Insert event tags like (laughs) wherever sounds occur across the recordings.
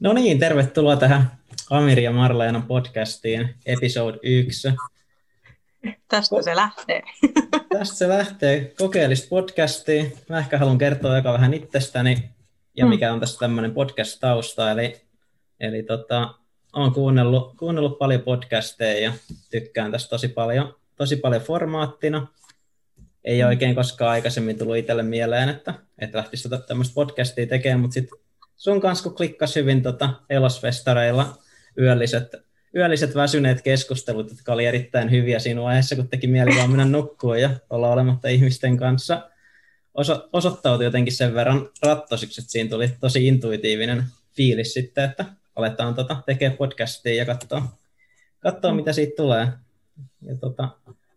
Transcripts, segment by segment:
No niin, tervetuloa tähän Amir ja Marleena podcastiin, episode 1. Tästä se lähtee. Tästä se lähtee, kokeellista podcastia. Mä ehkä haluan kertoa aika vähän itsestäni ja hmm. mikä on tässä tämmöinen podcast-tausta. Eli, eli tota, olen kuunnellut, kuunnellut paljon podcasteja ja tykkään tästä tosi paljon, tosi paljon formaattina. Ei hmm. oikein koskaan aikaisemmin tullut itselle mieleen, että, että lähtisi tämmöistä podcastia tekemään, mutta sitten sun kanssa kun klikkas hyvin tota elosfestareilla yölliset, yölliset väsyneet keskustelut, jotka oli erittäin hyviä siinä vaiheessa, kun teki mieli vaan mennä nukkua ja olla olematta ihmisten kanssa, oso, osoittautui jotenkin sen verran rattosiksi, että siinä tuli tosi intuitiivinen fiilis sitten, että aletaan tota, tekemään podcastia ja katsoa, katsoa mitä siitä tulee. Ja tota,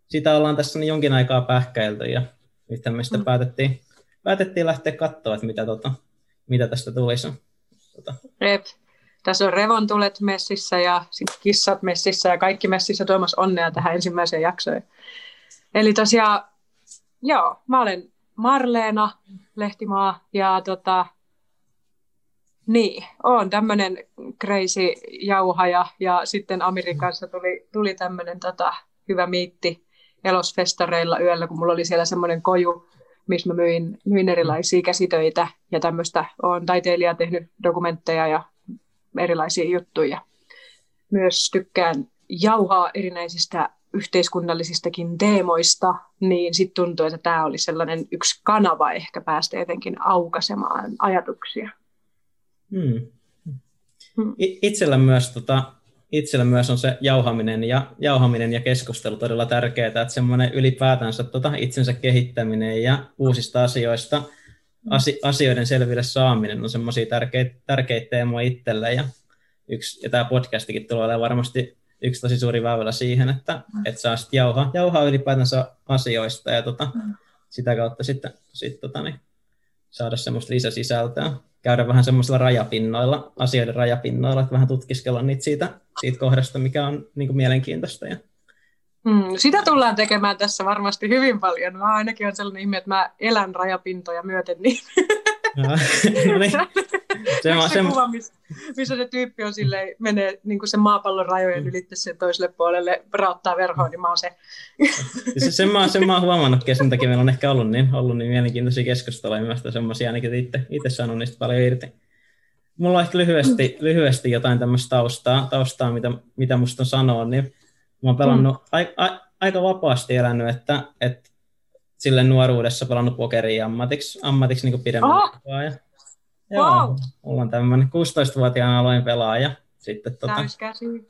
sitä ollaan tässä jonkin aikaa pähkäilty ja nyt mm. päätettiin, päätettiin lähteä katsoa, että mitä tota, mitä tästä tulisi. Tota. Rep. Tässä on revontulet messissä ja kissat messissä ja kaikki messissä tuomassa onnea tähän ensimmäiseen jaksoon. Eli tosiaan, joo, mä olen Marleena Lehtimaa ja tota, niin, on tämmöinen crazy jauhaja ja sitten Amerikassa tuli, tuli tämmöinen tota, hyvä miitti elosfestareilla yöllä, kun mulla oli siellä semmoinen koju, missä mä myin, myin erilaisia käsitöitä ja tämmöistä. Olen taiteilija tehnyt dokumentteja ja erilaisia juttuja. Myös tykkään jauhaa erinäisistä yhteiskunnallisistakin teemoista, niin sitten tuntuu, että tämä oli sellainen yksi kanava ehkä päästä jotenkin aukaisemaan ajatuksia. Hmm. Itsellä myös tota, itsellä myös on se jauhaminen ja, jauhaminen ja keskustelu todella tärkeää, että semmoinen ylipäätänsä tota, itsensä kehittäminen ja uusista asioista, asi, asioiden selville saaminen on semmoisia tärkeitä, tärkeitä teemoja itselle ja, yksi, ja tämä podcastikin tulee olemaan varmasti yksi tosi suuri väylä siihen, että, että saa sitten jauhaa, jauhaa ylipäätänsä asioista ja tota, sitä kautta sitten sit, tota, niin, saada semmoista lisäsisältöä käydä vähän semmoisilla rajapinnoilla, asioiden rajapinnoilla, että vähän tutkiskella niitä siitä, siitä kohdasta, mikä on niin kuin mielenkiintoista. Ja... Hmm, sitä tullaan tekemään tässä varmasti hyvin paljon. Mä ainakin on sellainen ihme, että mä elän rajapintoja myöten, niin no (laughs) niin. se, on, se, kuva, missä, missä se tyyppi on silleen, menee niin kuin sen maapallon rajojen ylitse sen toiselle puolelle, rauttaa verhoa, niin mä oon se. (laughs) se sen, mä, sen mä oon huomannut, että sen takia meillä on ehkä ollut niin, ollut niin mielenkiintoisia keskusteluja myös semmoisia, ainakin itse, itse saanut niistä paljon irti. Mulla on ehkä lyhyesti, lyhyesti jotain tämmöistä taustaa, taustaa mitä, mitä musta on sanoa, niin mä oon pelannut mm. a, a, aika vapaasti elänyt, että, että sille nuoruudessa pelannut pokeria ammatiksi, ammatiksi niin pidemmän oh! aikaa. Ja, joo, wow. ollaan tämmöinen 16-vuotiaana aloin pelaaja. Sitten, tota, Täyskäsi. (laughs)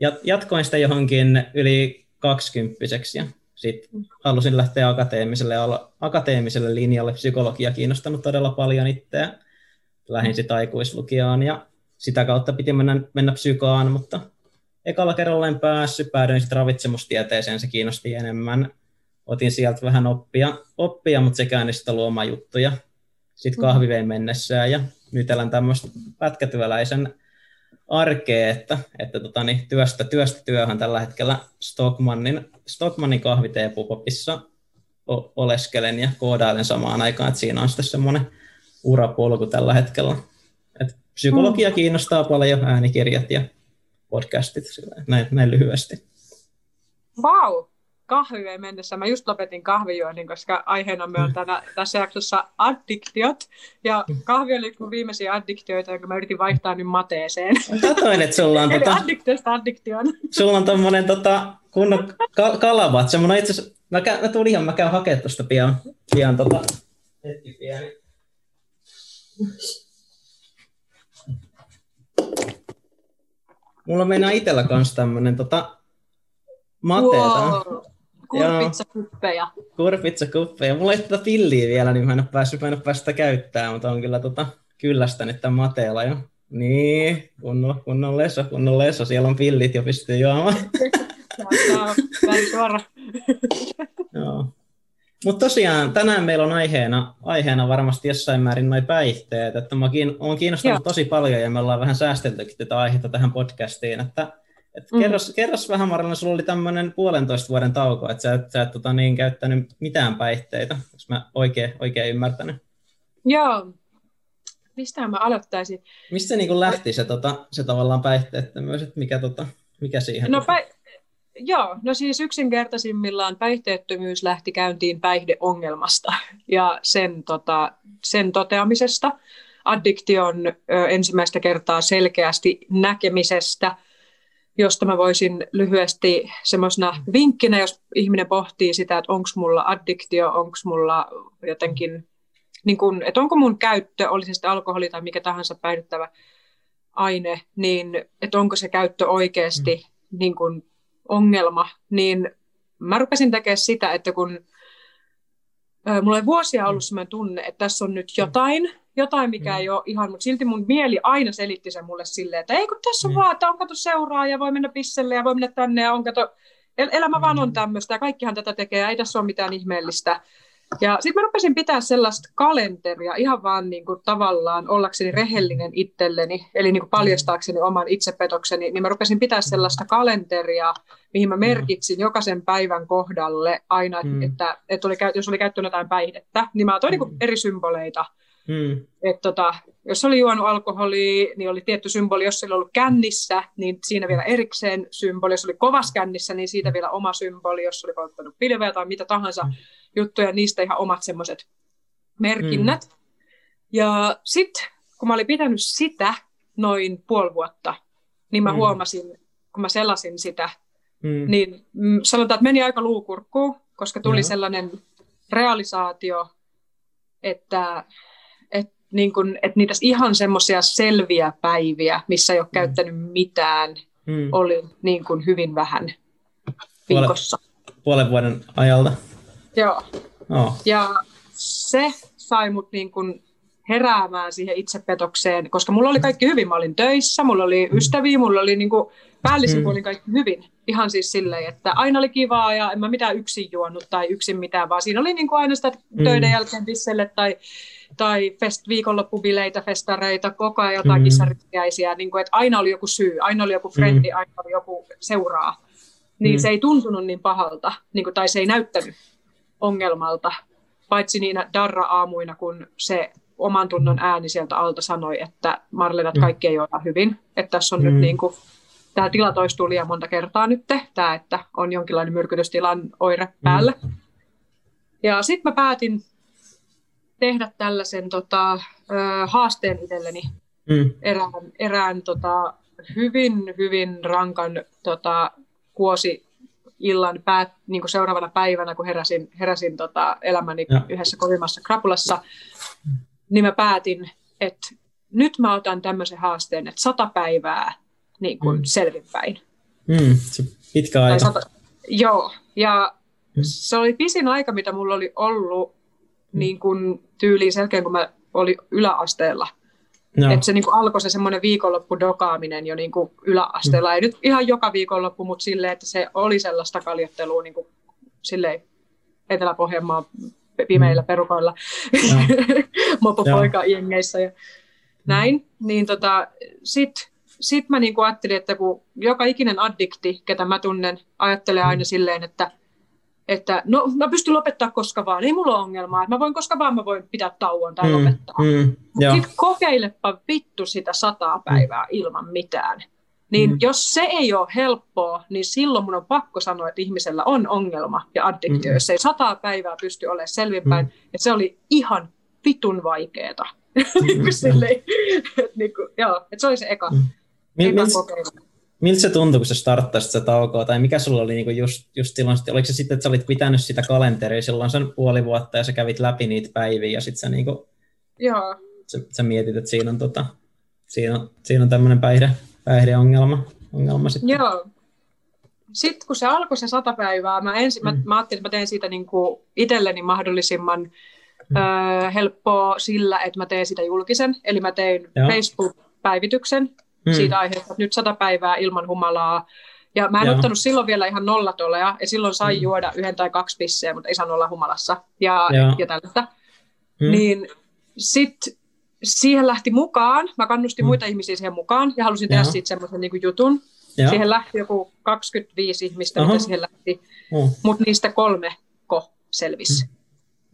Jat, jatkoin sitä johonkin yli kaksikymppiseksi ja sitten halusin lähteä akateemiselle, akateemiselle linjalle. Psykologia kiinnostanut todella paljon itseä. Lähdin sitten aikuislukioon ja sitä kautta piti mennä, mennä psykaan, mutta ekalla kerralla en päässyt, päädyin sitten ravitsemustieteeseen, se kiinnosti enemmän. Otin sieltä vähän oppia, oppia mutta sekään ei sitä luoma juttuja. Sitten mm. kahviveen mennessä ja nyt elän tämmöistä pätkätyöläisen arkea, että, että tota, niin, työstä, työstä työhön tällä hetkellä Stockmannin, Stockmannin kahviteepupopissa oleskelen ja koodailen samaan aikaan, että siinä on sitten semmoinen urapolku tällä hetkellä. Et psykologia mm. kiinnostaa paljon, äänikirjat ja podcastit näin, näin lyhyesti. Wow, kahviveen mennessä. Mä just lopetin kahvijuonnin, koska aiheena me on tänä, tässä jaksossa addiktiot. Ja kahvi oli mun viimeisiä addiktioita, jonka mä yritin vaihtaa nyt mateeseen. Katoin, että sulla on... Eli tota, addiktiosta addiktion. Sulla on tommonen tota, kunnon kal- kalavat. Semmoinen itse asiassa, mä, käyn, mä tulin ihan, mä käyn hakemaan tuosta pian, pian tota, hetki pieni. Mulla meinaa itsellä kanssa tämmönen tota, mateeta. Wow. Kurpitsakuppeja. Kurpitsakuppeja. Mulla ei tätä pilliä vielä, niin mä en ole päässyt, mä en ole päässyt sitä käyttää, mutta on kyllä tota, kyllästänyt tämän mateella jo. Niin, kunnon, kunnon leso, kunnon leso. Siellä on pillit jo pystyy juomaan. (laughs) Joo. Mutta tosiaan tänään meillä on aiheena, aiheena varmasti jossain määrin noin päihteet, että mä olen kiinnostunut Joo. tosi paljon ja me ollaan vähän säästeltykin tätä aihetta tähän podcastiin, että et mm. kerros, kerros vähän Marlena, sulla oli tämmöinen puolentoista vuoden tauko, että sä et, sä et tota, niin, käyttänyt mitään päihteitä, jos mä oikein, oikein ymmärtänyt. Joo, mistä mä aloittaisin? Mistä se niin lähti se, tota, se tavallaan päihteettömyys, että mikä, tota, mikä siihen? No, päi- joo, no siis yksinkertaisimmillaan päihteettömyys lähti käyntiin päihdeongelmasta ja sen, tota, sen toteamisesta. Addiktion ö, ensimmäistä kertaa selkeästi näkemisestä, josta mä voisin lyhyesti semmoisena vinkkinä, jos ihminen pohtii sitä, että onko mulla addiktio, onko mulla jotenkin, niin kun, että onko mun käyttö, oli se sitten alkoholi tai mikä tahansa päihdyttävä aine, niin että onko se käyttö oikeasti mm. niin kun ongelma, niin mä rupesin tekemään sitä, että kun mulla oli vuosia ollut sellainen tunne, että tässä on nyt jotain, jotain mikä ei ole ihan, mutta silti mun mieli aina selitti sen mulle silleen, että ei kun tässä on vaan, että on kato seuraa ja voi mennä pisselle ja voi mennä tänne ja on kato, elämä vaan on tämmöistä ja kaikkihan tätä tekee ja ei tässä ole mitään ihmeellistä. Ja sitten mä rupesin pitää sellaista kalenteria ihan vaan niin kuin tavallaan ollakseni rehellinen itselleni, eli niin kuin paljastaakseni oman itsepetokseni, niin mä rupesin pitää sellaista kalenteria, mihin mä merkitsin mm. jokaisen päivän kohdalle aina, mm. että, että oli, jos oli käyttänyt jotain päihdettä, niin mä otoin mm. niin eri symboleita. Mm. Et tota, jos oli juonut alkoholia, niin oli tietty symboli. Jos oli ollut kännissä, niin siinä vielä erikseen symboli. Jos oli kovas kännissä, niin siitä vielä oma symboli. Jos oli polttanut pilveä tai mitä tahansa mm. juttuja, niistä ihan omat semmoiset merkinnät. Mm. Ja sitten, kun mä olin pitänyt sitä noin puoli vuotta, niin mä mm. huomasin, kun mä selasin sitä, mm. niin mm, sanotaan, että meni aika luukurkkuun, koska tuli ja. sellainen realisaatio, että niin kun, että niitä ihan semmoisia selviä päiviä, missä ei ole mm. käyttänyt mitään, mm. oli niin kuin hyvin vähän viikossa. Puolen, puolen vuoden ajalta? Joo. Oh. Ja se sai mut niin kuin heräämään siihen itsepetokseen, koska mulla oli kaikki hyvin. Mä olin töissä, mulla oli mm. ystäviä, mulla oli niin kuin päällisin mm. puolin kaikki hyvin. Ihan siis silleen, että aina oli kivaa ja en mä mitään yksin juonut tai yksin mitään, vaan siinä oli niin kuin aina sitä töiden mm. jälkeen pisselle tai tai fest, viikonloppubileitä, festareita, koko ajan jotain mm. niin kuin, että aina oli joku syy, aina oli joku frendi, mm. aina oli joku seuraa. Niin mm. se ei tuntunut niin pahalta, niin kuin, tai se ei näyttänyt ongelmalta, paitsi niinä darra-aamuina, kun se oman tunnon ääni sieltä alta sanoi, että Marlenat mm. kaikki ei ole hyvin, että tässä on mm. nyt niin kuin, tämä tila toistuu liian monta kertaa nyt, tämä, että on jonkinlainen myrkytystilan oire päällä. Mm. Ja sitten mä päätin tehdä tällaisen tota, haasteen itselleni mm. erään, erään tota, hyvin, hyvin rankan tota, kuosi illan päät, niin kuin seuraavana päivänä, kun heräsin, heräsin tota, elämäni ja. yhdessä kovimmassa krapulassa, niin mä päätin, että nyt mä otan tämmöisen haasteen, että sata päivää niin kuin mm. selvinpäin. Mm, se pitkä aika. Sata, joo, ja mm. se oli pisin aika, mitä mulla oli ollut niin kuin tyyliin selkeä, kun mä olin yläasteella. No. Että se niin kuin alkoi se semmoinen viikonloppu dokaaminen jo niin kuin yläasteella. Mm. Ei nyt ihan joka viikonloppu, mutta silleen, että se oli sellaista kaljottelua niin kuin, silleen Etelä-Pohjanmaan pimeillä mm. perukoilla, no. (laughs) mopopoika jengeissä ja näin. Mm. Niin tota, sitten sit mä niin kuin ajattelin, että kun joka ikinen addikti, ketä mä tunnen, ajattelee aina mm. silleen, että että no mä pystyn lopettaa koska vaan, ei mulla ole ongelmaa, että mä voin koska vaan mä voin pitää tauon tai mm, lopettaa. Mm, Sitten kokeilepa vittu sitä sataa mm. päivää mm. ilman mitään. Niin mm. jos se ei ole helppoa, niin silloin mun on pakko sanoa, että ihmisellä on ongelma ja addiktio, mm. jos ei sataa päivää pysty olemaan selvinpäin. Mm. Että se oli ihan vitun vaikeeta. (laughs) Mm. Silleen, (laughs) että, niin kuin, joo, että se oli se eka, mm. eka kokeilu miltä se tuntui, kun sä starttasit sitä taukoa, tai mikä sulla oli niinku just, just silloin, oliko se sitten, että sä olit pitänyt sitä kalenteria silloin sen puoli vuotta, ja sä kävit läpi niitä päiviä, ja sitten sä, niinku, Joo. Sä, sä, mietit, että siinä on, tota, siinä on, siinä on tämmöinen päihde, päihdeongelma. Ongelma sitten. Joo. Sitten kun se alkoi se sata päivää, mä, ensin, mm. mä, mä ajattelin, että mä teen siitä niinku itselleni mahdollisimman mm. ö, helppoa sillä, että mä teen sitä julkisen. Eli mä tein Facebook-päivityksen, mm. siitä aiheesta, että nyt sata päivää ilman humalaa. Ja mä en Joo. ottanut silloin vielä ihan nollatolea, ja silloin sai mm. juoda yhden tai kaksi pisseä, mutta ei saanut olla humalassa ja, ja tällaista. Mm. Niin sitten siihen lähti mukaan, mä kannustin mm. muita ihmisiä siihen mukaan, ja halusin tehdä siitä semmoisen niin jutun. Joo. Siihen lähti joku 25 ihmistä, Oho. mitä siihen lähti, mm. mutta niistä kolme ko selvisi. Mm.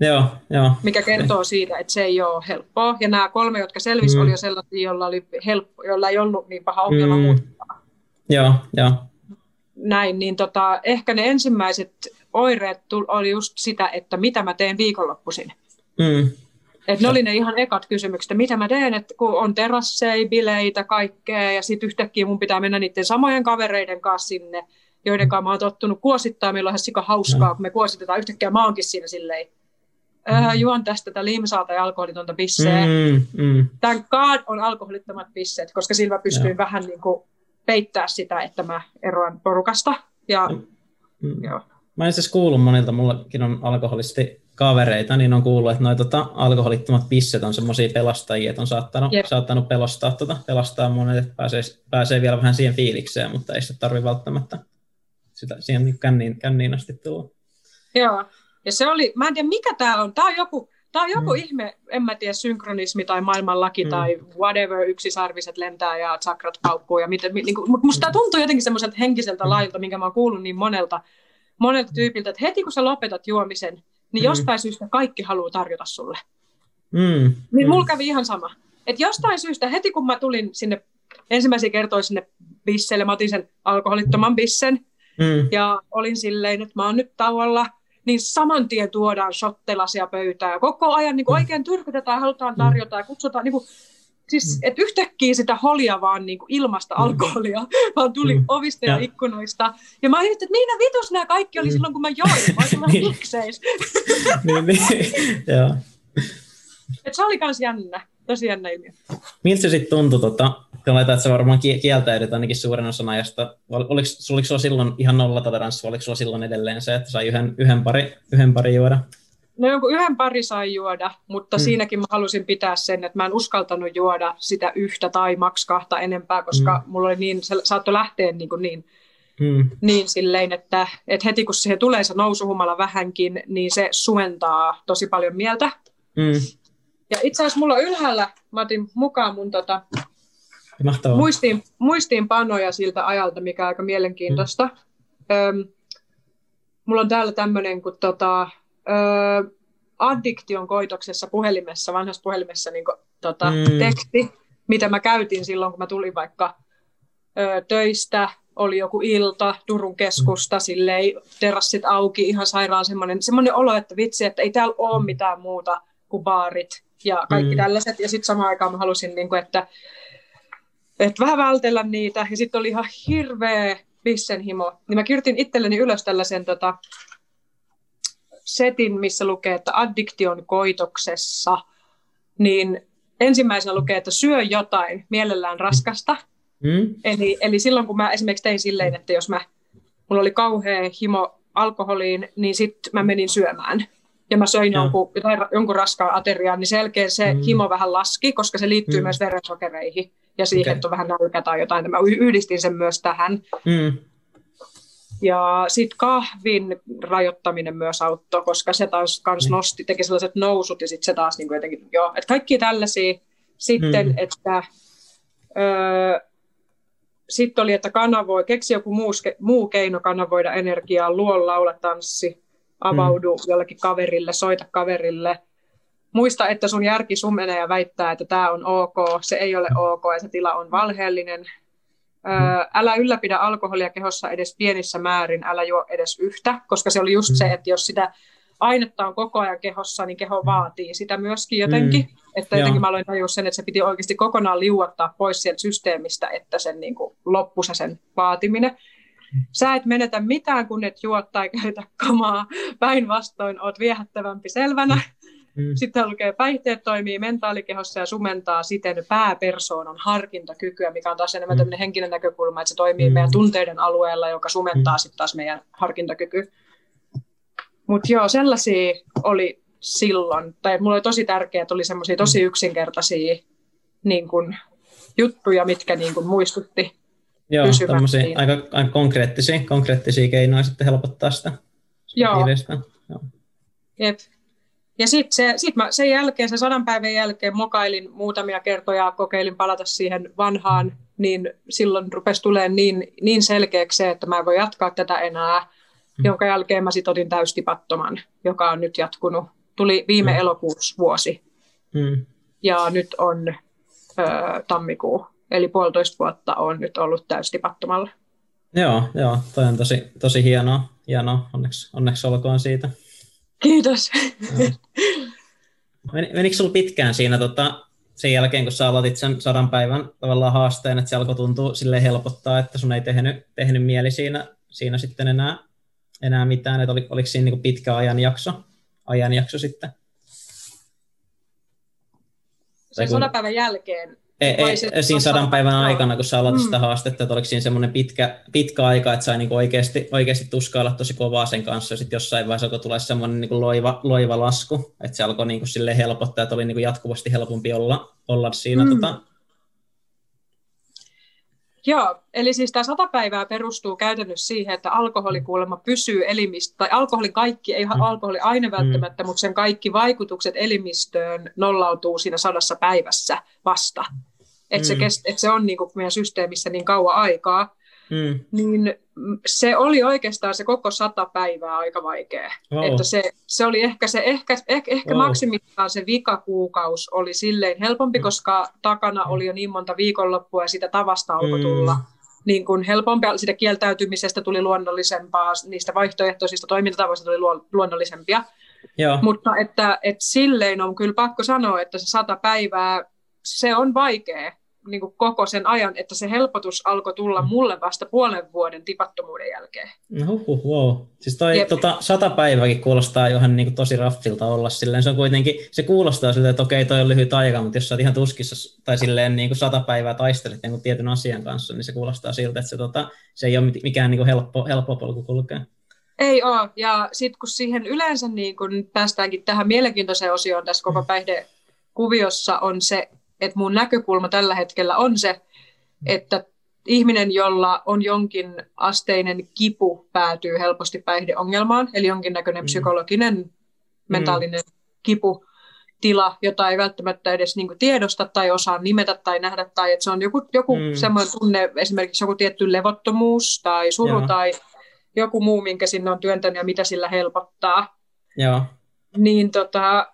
Joo, joo. mikä kertoo siitä, että se ei ole helppoa. Ja nämä kolme, jotka selvisi, Mm. oli jo sellaisia, joilla, oli helppo, joilla ei ollut niin paha ongelma Mm. mm. Joo, joo. näin, niin tota, ehkä ne ensimmäiset oireet tul- oli just sitä, että mitä mä teen viikonloppuisin. Mm. Et ne oli ne ihan ekat kysymykset, että mitä mä teen, että kun on terasseja, bileitä, kaikkea, ja sitten yhtäkkiä mun pitää mennä niiden samojen kavereiden kanssa sinne, joiden kanssa mä oon tottunut kuosittaa, meillä on ihan sika hauskaa, kun me kuositetaan yhtäkkiä, mä oonkin siinä silleen, öö, juon tästä tätä limsaa tai alkoholitonta bisseä. Mm. Mm, mm. Thank God on alkoholittomat bisseet, koska sillä mä pystyin Joo. vähän niin kuin peittää sitä, että mä eroan porukasta. Ja, Mm. joo. Mä itse asiassa kuullut monilta, mullakin on alkoholisti kavereita, niin on kuullut, että noi tota, alkoholittomat pisset on semmoisia pelastajia, että on saattanut, Jep. saattanut pelastaa, tota, pelastaa monet, että pääsee, pääsee vielä vähän siihen fiilikseen, mutta ei sitä tarvi välttämättä sitä, siihen niin känniin, känniin asti tulla. Joo. Ja se oli, mä en tiedä mikä tämä on. Tämä on joku, tää on joku Mm. mm. ihme, en mä tiedä, synkronismi tai maailmanlaki Mm. mm. tai whatever, yksisarviset lentää ja chakrat paukkuu. Ja miten, niin kuin, mutta musta tämä tuntuu jotenkin semmoiselta henkiseltä Mm. mm. lailta, minkä mä oon kuullut niin monelta, monelta tyypiltä, että heti kun sä lopetat juomisen, niin Mm. jostain syystä kaikki haluaa tarjota sulle. Mm, Niin mm, mulla kävi ihan sama. Että jostain syystä heti kun mä tulin sinne ensimmäisiä kertoja sinne bisseille, mä otin sen alkoholittoman bissen mm, ja olin silleen, että mä oon nyt tauolla, niin saman tien tuodaan shottelasia pöytään. Ja koko ajan niin kuin oikein tyrkytetään, halutaan tarjota ja kutsutaan. Niin kuin, siis, että yhtäkkiä sitä holia vaan niin kuin ilmasta Mm. alkoholia, (laughs) vaan tuli Mm. ovista ja Ja. ikkunoista. Ja mä ajattelin, että missä vitus nämä kaikki oli Mm. silloin, kun mä join. Mä olin (laughs) Niin. mikseis. niin, niin, (laughs) joo. Et se oli kans jännä, tosi jännä ilmiö. Miltä se sitten tuntui, tota, kun oletat, että sä varmaan kie- kieltäydyt ainakin suurin osan ajasta. Ol- Oliko, oliko sulla silloin ihan nollatoleranssi, oliko sulla silloin edelleen se, että sai yhden, yhden, pari, yhden pari juoda? No jonkun yhden pari sai juoda, mutta Mm. mm. siinäkin mä halusin pitää sen, että mä en uskaltanut juoda sitä yhtä tai maks kahta enempää, koska mm. mulla oli niin, se saattoi lähteä niin, kuin niin, Mm, niin silleen, että, että heti kun siihen tulee se nousuhumala vähänkin, niin se sumentaa tosi paljon mieltä. mm, Ja itse asiassa mulla on ylhäällä, mä otin mukaan mun tota, mahtavaa. muistiin, muistiinpanoja siltä ajalta, mikä on aika mielenkiintoista. Mm. Öm, mulla on täällä tämmöinen kuin tota, ö, addiktion koitoksessa puhelimessa, vanhassa puhelimessa niin kuin, tota, Mm. mm. teksti, mitä mä käytin silloin, kun mä tulin vaikka ö, töistä, oli joku ilta, Turun keskusta, silleen terassit auki, ihan sairaan semmoinen, semmoinen olo, että vitsi, että ei täällä ole mitään muuta kuin baarit ja kaikki Mm. tällaiset. Ja sitten samaan aikaan mä halusin, niin kuin, että, että vähän vältellä niitä. Ja sitten oli ihan hirveä bissenhimo. Niin mä kirjoitin itselleni ylös tällaisen tota, setin, missä lukee, että addiktion koitoksessa, niin ensimmäisenä lukee, että syö jotain, mielellään raskasta. Mm, Eli, eli silloin, kun mä esimerkiksi tein silleen, että jos mä, mulla oli kauhea himo alkoholiin, niin sitten mä menin syömään. Ja mä söin Joo. jonkun, jotain, jonkun raskaan aterian, niin sen jälkeen se Mm. himo vähän laski, koska se liittyy Mm. myös verensokereihin ja siihen, okay. että on vähän nälkä tai jotain. Mä yhdistin sen myös tähän. mm, Ja sitten kahvin rajoittaminen myös auttoi, koska se taas kans Mm. nosti, teki sellaiset nousut ja sitten se taas niin jotenkin, joo, että kaikki tällaisia. Sitten, Mm. että öö, sitten oli, että kanavoi, keksi joku muu, muu keino kanavoida energiaa, luo, laula, tanssi, avaudu mm. jollekin kaverille, soita kaverille. Muista, että sun järki sumenee ja väittää, että tämä on ok, se ei ole ok ja se tila on valheellinen. Öö, älä ylläpidä alkoholia kehossa edes pienissä määrin, älä juo edes yhtä, koska se oli just se, että jos sitä ainetta on koko ajan kehossa, niin keho vaatii sitä myöskin jotenkin. Mm. Että Joo. jotenkin mä aloin tajua sen, että se piti oikeasti kokonaan liuottaa pois sieltä systeemistä, että sen niin kuin loppu se sen vaatiminen. Sä et menetä mitään, kun et juo tai käytä kamaa. Päinvastoin oot viehättävämpi selvänä. mm, Sitten lukee, päihteet toimii mentaalikehossa ja sumentaa siten pääpersoonan harkintakykyä, mikä on taas enemmän Mm. tämmöinen henkinen näkökulma, että se toimii Mm. meidän tunteiden alueella, joka sumentaa sitten taas meidän harkintakyky. Mutta joo, sellaisia oli silloin, tai mulla oli tosi tärkeää, että oli semmoisia tosi yksinkertaisia niin kun, juttuja, mitkä niin kun, muistutti. Joo, tämmöisiä aika, aika konkreettisia, konkreettisia keinoja sitten helpottaa sitä. Joo. Joo. Jep. Ja sitten se, sit mä sen jälkeen, sen sadan päivän jälkeen mokailin muutamia kertoja, kokeilin palata siihen vanhaan, niin silloin rupesi tulemaan niin, niin selkeäksi se, että mä en voi jatkaa tätä enää, Mm. jonka jälkeen mä sitten otin täystipattoman, joka on nyt jatkunut tuli viime mm. elokuussa vuosi. Mm. Ja nyt on ö, tammikuu. Eli puolitoista vuotta on nyt ollut täystipattomalla. Joo, joo, toi on tosi, tosi hienoa. hienoa. Onneksi, onneksi olkoon siitä. Kiitos. Men, menikö sinulla pitkään siinä tota, sen jälkeen, kun sä aloitit sen sadan päivän tavallaan haasteen, että se alkoi tuntua sille helpottaa, että sun ei tehnyt, tehnyt mieli siinä, siinä sitten enää, enää mitään, että oliko, oliko siinä niin pitkä ajanjakso, ajanjakso sitten? Sen kun... päivän jälkeen ei, ei, siinä sadan päivän aikana, kun sä aloitit mm. sitä haastetta, että oliko siinä semmoinen pitkä, pitkä aika, että sai niinku oikeasti, oikeasti tuskailla tosi kovaa sen kanssa, ja sitten jossain vaiheessa alkoi tulla semmoinen niinku loiva, loiva lasku, että se alkoi niinku helpottaa, että oli niinku jatkuvasti helpompi olla, olla siinä mm. tota, Joo, eli siis tämä sata päivää perustuu käytännössä siihen, että alkoholikuulemma pysyy elimistä, tai alkoholin kaikki, ei mm. alkoholi aine välttämättä, mm. mutta sen kaikki vaikutukset elimistöön nollautuu siinä sadassa päivässä vasta. Että mm. se, et se on niinku meidän systeemissä niin kauan aikaa, mm. niin se oli oikeastaan se koko sata päivää aika vaikea. Oh. Että se, se oli ehkä, se, ehkä, ehkä, ehkä oh. maksimissaan se vikakuukaus oli silleen helpompi, mm. koska takana mm. oli jo niin monta viikonloppua ja sitä tavasta alkoi mm. tulla mm. niin kuin helpompi, sitä kieltäytymisestä tuli luonnollisempaa, niistä vaihtoehtoisista toimintatavoista tuli luonnollisempia. Joo. Mutta että, että silleen on kyllä pakko sanoa, että se sata päivää, se on vaikea niin kuin koko sen ajan, että se helpotus alkoi tulla mm. mulle vasta puolen vuoden tipattomuuden jälkeen. No, huh, wow. Siis toi tota, sata päivääkin kuulostaa ihan niin kuin tosi raffilta olla silleen. Se on kuitenkin, se kuulostaa siltä, että okei, toi on lyhyt aika, mutta jos sä oot ihan tuskissa tai silleen niin kuin sata päivää taistelet jonkun tietyn asian kanssa, niin se kuulostaa siltä, että se, tota, se ei ole mikään niin kuin helppo, helppo polku kulkea. Ei ole, ja sitten kun siihen yleensä niin kun päästäänkin tähän mielenkiintoiseen osioon tässä koko mm. päihdekuviossa on se, että mun näkökulma tällä hetkellä on se, että ihminen, jolla on jonkin asteinen kipu, päätyy helposti päihdeongelmaan, eli jonkinnäköinen mm. psykologinen, mm. mentaalinen kipu, tila, jota ei välttämättä edes niin tiedosta tai osaa nimetä tai nähdä, tai että se on joku, joku mm. semmoinen tunne, esimerkiksi joku tietty levottomuus tai suru Joo. tai joku muu, minkä sinne on työntänyt ja mitä sillä helpottaa. Joo. Niin tota,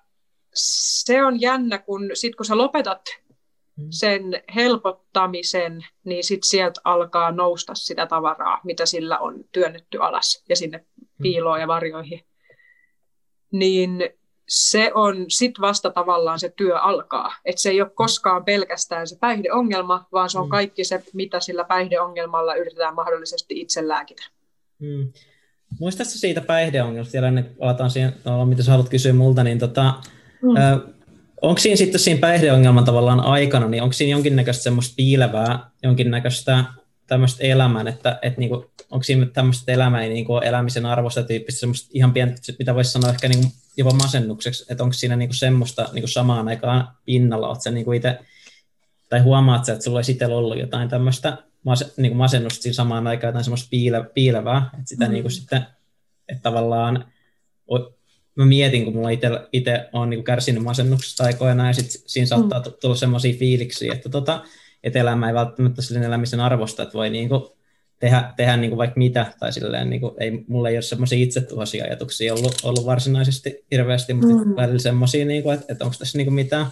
se on jännä, kun sit kun sä lopetat mm. sen helpottamisen, niin sit sieltä alkaa nousta sitä tavaraa, mitä sillä on työnnetty alas ja sinne mm. piiloon ja varjoihin. Niin se on sit vasta tavallaan se työ alkaa. Että se ei ole koskaan pelkästään se päihdeongelma, vaan se on mm. kaikki se, mitä sillä päihdeongelmalla yritetään mahdollisesti itse lääkitä. Mm. Muistatko siitä päihdeongelmasta, vielä kuin palataan siihen, no, mitä sä haluat kysyä multa, niin tota, Mm. onko siinä sitten siinä päihdeongelman tavallaan aikana, niin onko siinä jonkinnäköistä semmoista piilevää, jonkinnäköistä tämmöistä elämän, että, että niinku, onko siinä tämmöistä elämää, niinku elämisen arvosta tyyppistä semmoista ihan pientä, mitä voisi sanoa ehkä niinku jopa masennukseksi, että onko siinä niinku semmoista niinku samaan aikaan pinnalla, oletko niinku itse, tai huomaat sä, että sulla olisi itsellä ollut jotain tämmöistä mas, niinku masennusta siinä samaan aikaan, jotain semmoista piile, piilevää, että sitä mm. niinku sitten, että tavallaan mä mietin, kun mulla itse on niin kärsinyt masennuksesta aikoina, ja sitten siinä saattaa mm. tulla semmoisia fiiliksiä, että, tota, että elämä ei välttämättä sellainen elämisen arvosta, että voi niin kuin tehdä, tehdä niin kuin vaikka mitä, tai silleen, niin kuin, ei, mulla ei ole semmoisia itsetuhoisia ajatuksia ollut, ollut varsinaisesti hirveästi, mutta mm. välillä semmoisia, niin kuin, että, että onko tässä niin kuin mitään,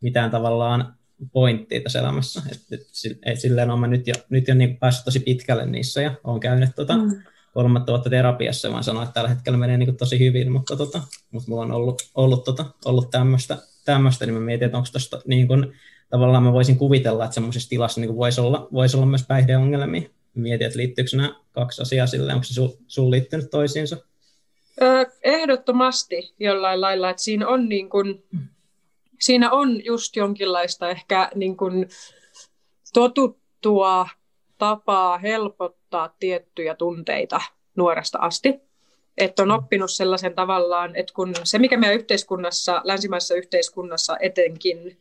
mitään tavallaan pointtia tässä elämässä. Että, että, silleen olen nyt jo, nyt jo niin päässyt tosi pitkälle niissä ja olen käynyt tota, mm kolmatta vuotta terapiassa, vaan sanoin, että tällä hetkellä menee niin tosi hyvin, mutta, tota, mutta mulla on ollut, ollut, tota, ollut tämmöistä, tämmöistä, niin mä mietin, että onko tuosta niin kuin, tavallaan mä voisin kuvitella, että semmoisessa tilassa niin voisi, olla, voisi olla myös päihdeongelmia. Mietin, että liittyykö nämä kaksi asiaa sille, onko se sun, sun liittynyt toisiinsa? Ehdottomasti jollain lailla, että siinä on, niin kuin, siinä on just jonkinlaista ehkä niin kuin totuttua tapaa helpottaa tiettyjä tunteita nuoresta asti. Että on oppinut sellaisen tavallaan, että kun se, mikä meidän yhteiskunnassa, länsimaisessa yhteiskunnassa etenkin,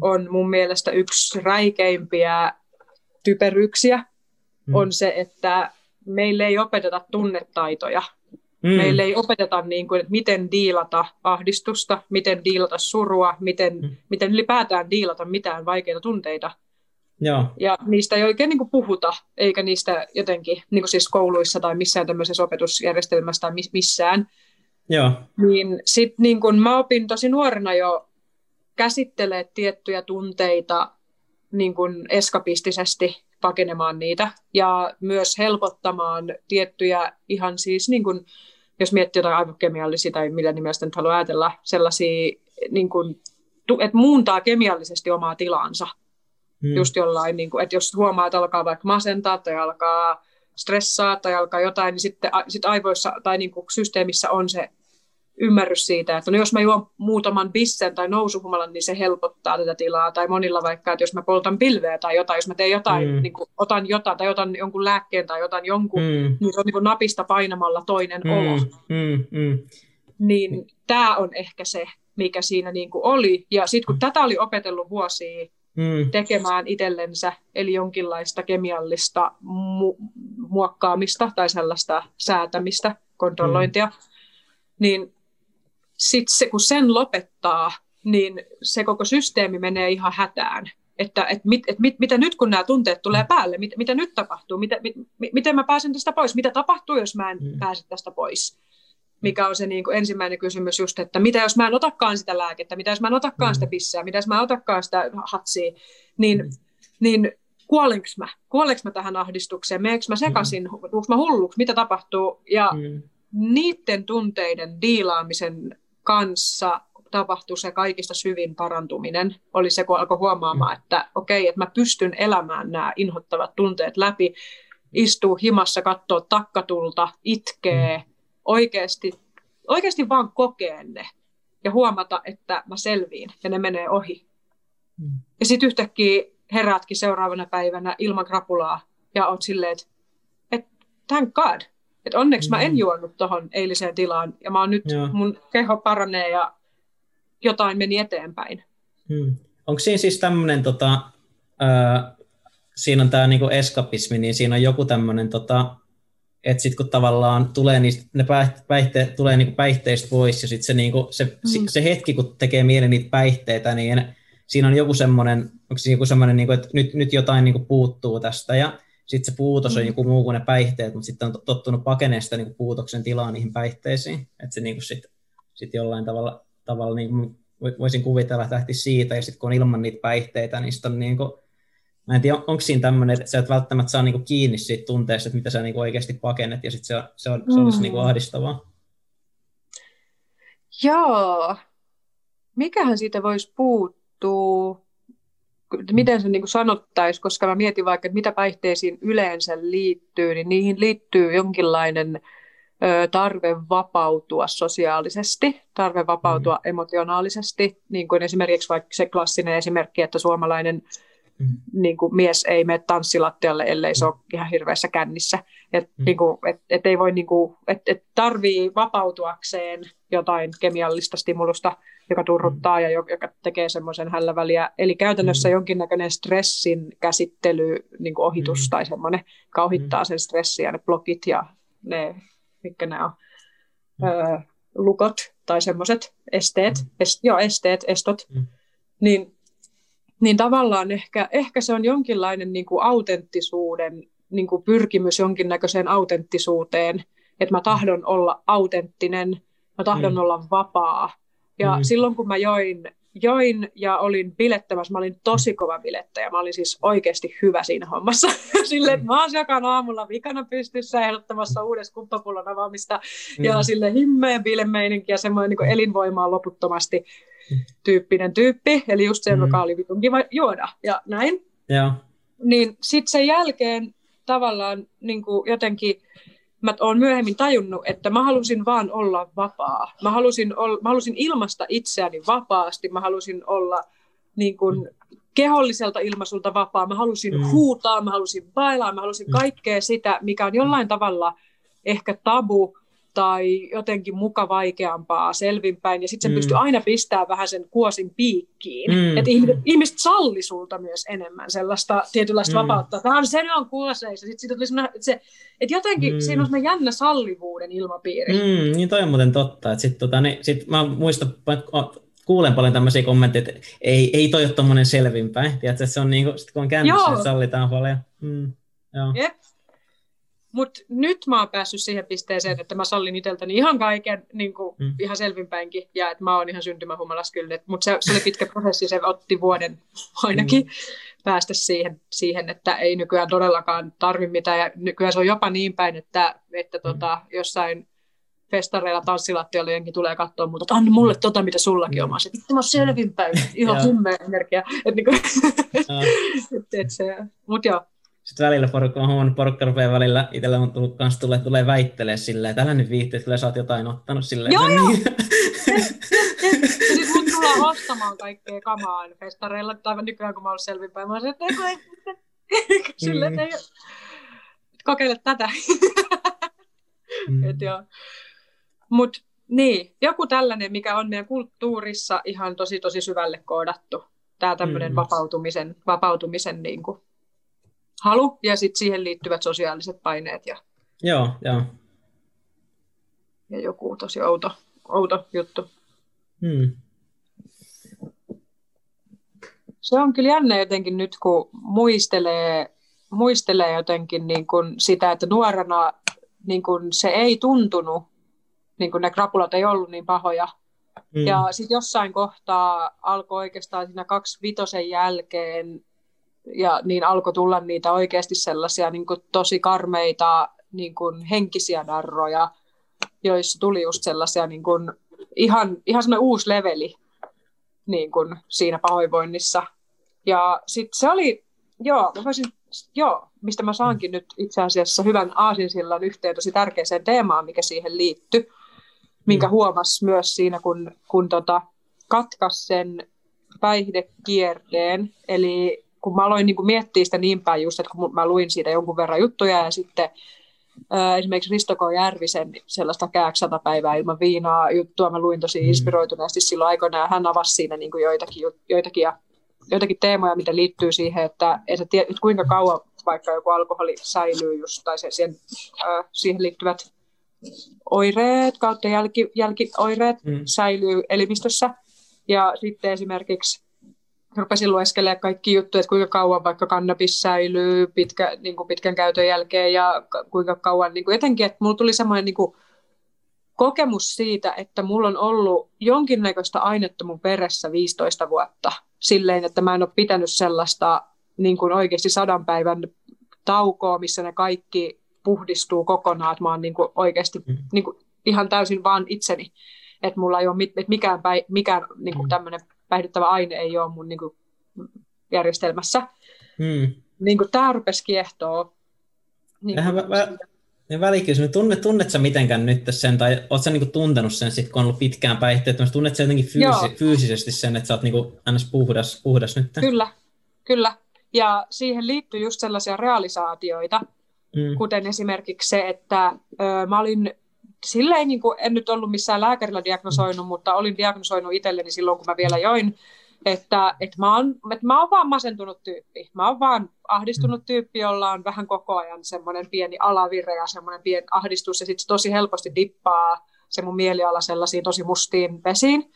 on mun mielestä yksi räikeimpiä typeryksiä, mm. on se, että meille ei opeteta tunnetaitoja. Mm. Meille ei opeteta, niin kuin, että miten diilata ahdistusta, miten diilata surua, miten, mm. miten ylipäätään diilata mitään vaikeita tunteita. Joo. Ja niistä ei oikein niin kuin puhuta, eikä niistä jotenkin niin kuin siis kouluissa tai missään tämmöisessä opetusjärjestelmässä tai missään. Joo. Niin sit niin kun mä opin tosi nuorena jo käsittelee tiettyjä tunteita niin kun eskapistisesti pakenemaan niitä ja myös helpottamaan tiettyjä ihan siis, niin kun, jos miettii jotain aivokemiallisia tai millä nimestä nyt haluaa ajatella, sellaisia, niin kun, että muuntaa kemiallisesti omaa tilaansa. Hmm. Just jollain, niin kun, että jos huomaa, että alkaa vaikka masentaa tai alkaa stressaa tai alkaa jotain, niin sitten sit aivoissa tai niin systeemissä on se ymmärrys siitä, että no jos mä juon muutaman bissen tai nousuhumalan, niin se helpottaa tätä tilaa. Tai monilla vaikka, että jos mä poltan pilveä tai jotain, jos mä teen jotain, mm. niin kuin, otan jotain tai otan jonkun lääkkeen tai otan jonkun, mm. niin se on niin kuin napista painamalla toinen mm. olo. Mm. Mm. Niin tämä on ehkä se, mikä siinä niin kuin oli. Ja sitten kun tätä oli opetellut vuosia mm. tekemään itsellensä, eli jonkinlaista kemiallista mu- muokkaamista tai sellaista säätämistä, kontrollointia, mm. niin sitten se, kun sen lopettaa, niin se koko systeemi menee ihan hätään. Että et mit, et mit, mitä nyt, kun nämä tunteet tulee päälle, mit, mitä nyt tapahtuu, mitä, mit, miten mä pääsen tästä pois, mitä tapahtuu, jos mä en mm. pääse tästä pois. Mikä on se niin kuin ensimmäinen kysymys just, että mitä jos mä en otakaan sitä lääkettä, mitä jos mä en otakaan mm. sitä pissää, mitä jos mä en otakaan sitä hatsia, niin, mm. niin kuolenko mä, kuolenko mä tähän ahdistukseen, meneekö mä sekasin, mm. mä hulluksi, mitä tapahtuu, ja mm. niiden tunteiden diilaamisen kanssa tapahtui se kaikista syvin parantuminen, oli se, kun alkoi huomaamaan, mm. että okei, okay, että mä pystyn elämään nämä inhottavat tunteet läpi, istuu himassa, katsoo takkatulta, itkee, mm. Oikeasti, oikeasti vaan kokee ne ja huomata, että mä selviin ja ne menee ohi. Mm. Ja sitten yhtäkkiä heräätkin seuraavana päivänä ilman krapulaa ja oot silleen, että, että thank God, et onneksi mm. mä en mm. juonut tuohon eiliseen tilaan ja mä oon nyt, Joo. mun keho paranee ja jotain meni eteenpäin. Hmm. Onko siinä siis tämmöinen, tota, äh, siinä on tämä niinku eskapismi, niin siinä on joku tämmöinen, tota, että sitten kun tavallaan tulee niistä, ne päihteet, tulee niinku päihteistä pois ja sitten se, niinku, se, hmm. se hetki, kun tekee mieli niitä päihteitä, niin siinä on joku semmoinen, onko siinä joku semmoinen, niinku, että nyt, nyt jotain niinku puuttuu tästä ja sitten se puutos on mm. joku muu kuin ne päihteet, mutta sitten on tottunut pakenemaan sitä niin puutoksen tilaa niihin päihteisiin, että se niin sitten sit jollain tavalla, tavalla niin voisin kuvitella, että lähti siitä, ja sitten kun on ilman niitä päihteitä, niin sitten on niin kuin, mä en tiedä, onko siinä tämmöinen, että sä et välttämättä saa niin kiinni siitä tunteesta, että mitä sä niin oikeasti pakenet, ja sitten se, se, on, se olisi mm. niin ahdistavaa. Joo. Mikähän siitä voisi puuttua? miten se niin sanottaisi, koska mä mietin vaikka, että mitä päihteisiin yleensä liittyy, niin niihin liittyy jonkinlainen ö, tarve vapautua sosiaalisesti, tarve vapautua mm. emotionaalisesti, niin kuin esimerkiksi vaikka se klassinen esimerkki, että suomalainen mm. niin kuin mies ei mene tanssilattialle, ellei se ole ihan hirveässä kännissä. Et, mm. niin kuin, et, et ei voi, niin kuin, et, et tarvii vapautuakseen jotain kemiallista stimulusta, joka turruttaa ja joka tekee semmoisen hälläväliä. Eli käytännössä mm. jonkinnäköinen stressin käsittely, niin kuin ohitus mm. tai semmoinen, joka ohittaa mm. sen stressin ja ne blokit ja ne, mitkä ne on, mm. öö, lukot tai semmoiset esteet, mm. est, joo, esteet, estot, mm. niin, niin tavallaan ehkä, ehkä se on jonkinlainen niin kuin autenttisuuden niin kuin pyrkimys jonkinnäköiseen autenttisuuteen, että mä tahdon olla autenttinen, mä tahdon mm. olla vapaa, ja mm. silloin kun mä join, join ja olin bilettämässä, mä olin tosi kova bilettäjä. Mä olin siis oikeasti hyvä siinä hommassa. (laughs) sille, että mä oon joka aamulla vikana pystyssä ehdottamassa uudessa kuppapullon avaamista. Mm. Ja sille himmeen bilemeininki ja semmoinen niin elinvoimaa loputtomasti tyyppinen tyyppi. Eli just se, mm. joka oli vitun kiva juoda ja näin. Yeah. Niin sitten sen jälkeen tavallaan niin kuin jotenkin mä oon myöhemmin tajunnut, että mä halusin vaan olla vapaa. Mä halusin, ol, mä halusin ilmasta itseäni vapaasti, mä halusin olla niin kuin, keholliselta ilmaisulta vapaa, mä halusin mm. huutaa, mä halusin bailaa, mä halusin mm. kaikkea sitä, mikä on jollain tavalla ehkä tabu tai jotenkin muka vaikeampaa selvinpäin, ja sitten se mm. pystyy aina pistämään vähän sen kuosin piikkiin. Mm. Että ihmiset, ihmiset salli sulta myös enemmän sellaista tietynlaista mm. vapautta. Tämä on, se on kuoseissa. Sitten sit että se, että jotenkin mm. siinä on semmoinen jännä sallivuuden ilmapiiri. Mm, niin toi on muuten totta. Että sit, tota, niin, sit mä muistan, kuulen paljon tämmöisiä kommentteja, että ei, ei toi ole tommonen selvinpäin. Tiedätkö, että se on niin kuin, sit kun on kännissä, että sallitaan paljon. Mm, joo. Jep. Mutta nyt mä oon päässyt siihen pisteeseen, että mä sallin itseltäni ihan kaiken niin kuin, mm. ihan selvinpäinkin, ja että mä oon ihan syntymähumalas kyllä. Mutta se, se oli pitkä prosessi, se otti vuoden ainakin mm. päästä siihen, siihen, että ei nykyään todellakaan tarvi mitään, ja nykyään se on jopa niin päin, että, että mm. tota, jossain festareilla tanssilattialla jenkin tulee katsoa muuta, että anna mulle tota, mitä sullakin on. Mä oon mä oon selvinpäin, ihan hymmeä energia. Niinku, Mutta joo, (laughs) sitten välillä porukka on huomannut, porukka rupeaa välillä, itsellä on tullut kanssa tulee, tulee väittelee silleen, että älä nyt viitti, kyllä sä oot jotain ottanut silleen. Joo, joo. Niin. sitten mut tullaan ostamaan kaikkea kamaa festareilla, tai nykyään kun mä oon selvinpäin, mä oon että ei, silleen, että ei, kokeile tätä. mm. Et joo. Mut niin, joku tällainen, mikä on meidän kulttuurissa ihan tosi tosi syvälle koodattu. Tämä tämmöinen mm. vapautumisen, vapautumisen niin kuin, halu ja sitten siihen liittyvät sosiaaliset paineet ja, joo, joo. ja joku tosi outo, outo juttu. Hmm. Se on kyllä jännä jotenkin nyt, kun muistelee, muistelee jotenkin niin kuin sitä, että nuorena niin kuin se ei tuntunut, niin kuin ne krapulat ei ollut niin pahoja. Mm. Ja sitten jossain kohtaa alkoi oikeastaan siinä kaksi vitosen jälkeen ja niin alkoi tulla niitä oikeasti sellaisia niin kuin tosi karmeita niin kuin henkisiä narroja, joissa tuli just sellaisia niin kuin, ihan, ihan semmoinen uusi leveli niin kuin siinä pahoinvoinnissa. Ja sitten se oli, joo, mä voisin, joo, mistä mä saankin nyt itse asiassa hyvän aasinsillan yhteen tosi tärkeäseen teemaan, mikä siihen liittyi, minkä mm. huomasi myös siinä, kun, kun tota, katkas sen päihdekierteen, eli kun mä aloin niin kuin miettiä sitä niin päin just, että kun mä luin siitä jonkun verran juttuja ja sitten ää, esimerkiksi Risto K. Järvisen sellaista kääksi sata päivää ilman viinaa juttua mä luin tosi mm. inspiroituneesti silloin aikoina ja hän avasi siinä niin kuin joitakin, joitakin, ja, joitakin teemoja, mitä liittyy siihen, että, että, että kuinka kauan vaikka joku alkoholi säilyy just, tai se, siihen, ää, siihen liittyvät oireet kautta jälki, jälkioireet mm. säilyy elimistössä. Ja sitten esimerkiksi rupesin lueskelemaan kaikki juttuja, että kuinka kauan vaikka kannabis säilyy pitkä, niin kuin pitkän käytön jälkeen ja kuinka kauan niin kuin jotenkin, että mulla tuli semmoinen niin kuin kokemus siitä, että mulla on ollut jonkinnäköistä ainetta mun veressä 15 vuotta silleen, että mä en ole pitänyt sellaista niin kuin oikeasti sadan päivän taukoa, missä ne kaikki puhdistuu kokonaan, että mä oon niin kuin oikeasti mm. niin kuin ihan täysin vaan itseni, että mulla ei ole mit, että mikään, päi, mikään niin kuin mm. tämmöinen päihdyttävä aine ei ole mun niin kuin, järjestelmässä. Hmm. Niin kuin, tämä rupesi kiehtoa. Niin kuin, vä- vä- ja välikysymys, tunnet, tunnet sä mitenkään nyt sen, tai oot sä niinku tuntenut sen sit, kun on ollut pitkään päihteet, tunnet sä jotenkin fyysi- fyysisesti sen, että sä oot niinku ns. puhdas, puhdas nyt? Kyllä, kyllä. Ja siihen liittyy just sellaisia realisaatioita, mm. kuten esimerkiksi se, että ö, mä olin silleen, niin kuin, en nyt ollut missään lääkärillä diagnosoinut, mm. mutta olin diagnosoinut itselleni silloin, kun mä vielä join, että, että, mä oon, että mä oon vaan masentunut tyyppi. Mä oon vaan ahdistunut mm. tyyppi, jolla on vähän koko ajan semmoinen pieni alavire ja semmoinen pieni ahdistus, ja sitten tosi helposti dippaa se mun mieliala sellaisiin tosi mustiin vesiin.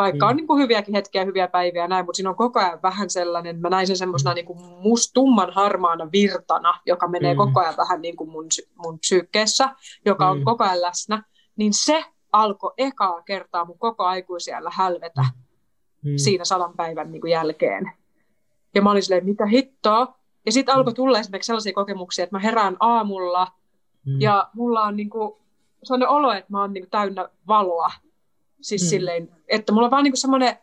Vaikka mm. on niin kuin hyviäkin hetkiä, hyviä päiviä ja näin, mutta siinä on koko ajan vähän sellainen, mä näin sen semmoisena mm. niin kuin must, tumman harmaana virtana, joka menee mm. koko ajan vähän niin kuin mun, mun psyykkeessä, joka mm. on koko ajan läsnä, niin se alkoi ekaa kertaa mun koko aikuisiellä hälvetä mm. siinä sadan päivän niin kuin jälkeen. Ja mä olin silleen, mitä hittoa? Ja sitten alkoi tulla esimerkiksi sellaisia kokemuksia, että mä herään aamulla mm. ja mulla on niin kuin, sellainen olo, että mä oon niin kuin täynnä valoa Siis mm. silleen, että mulla on vaan niinku semmoinen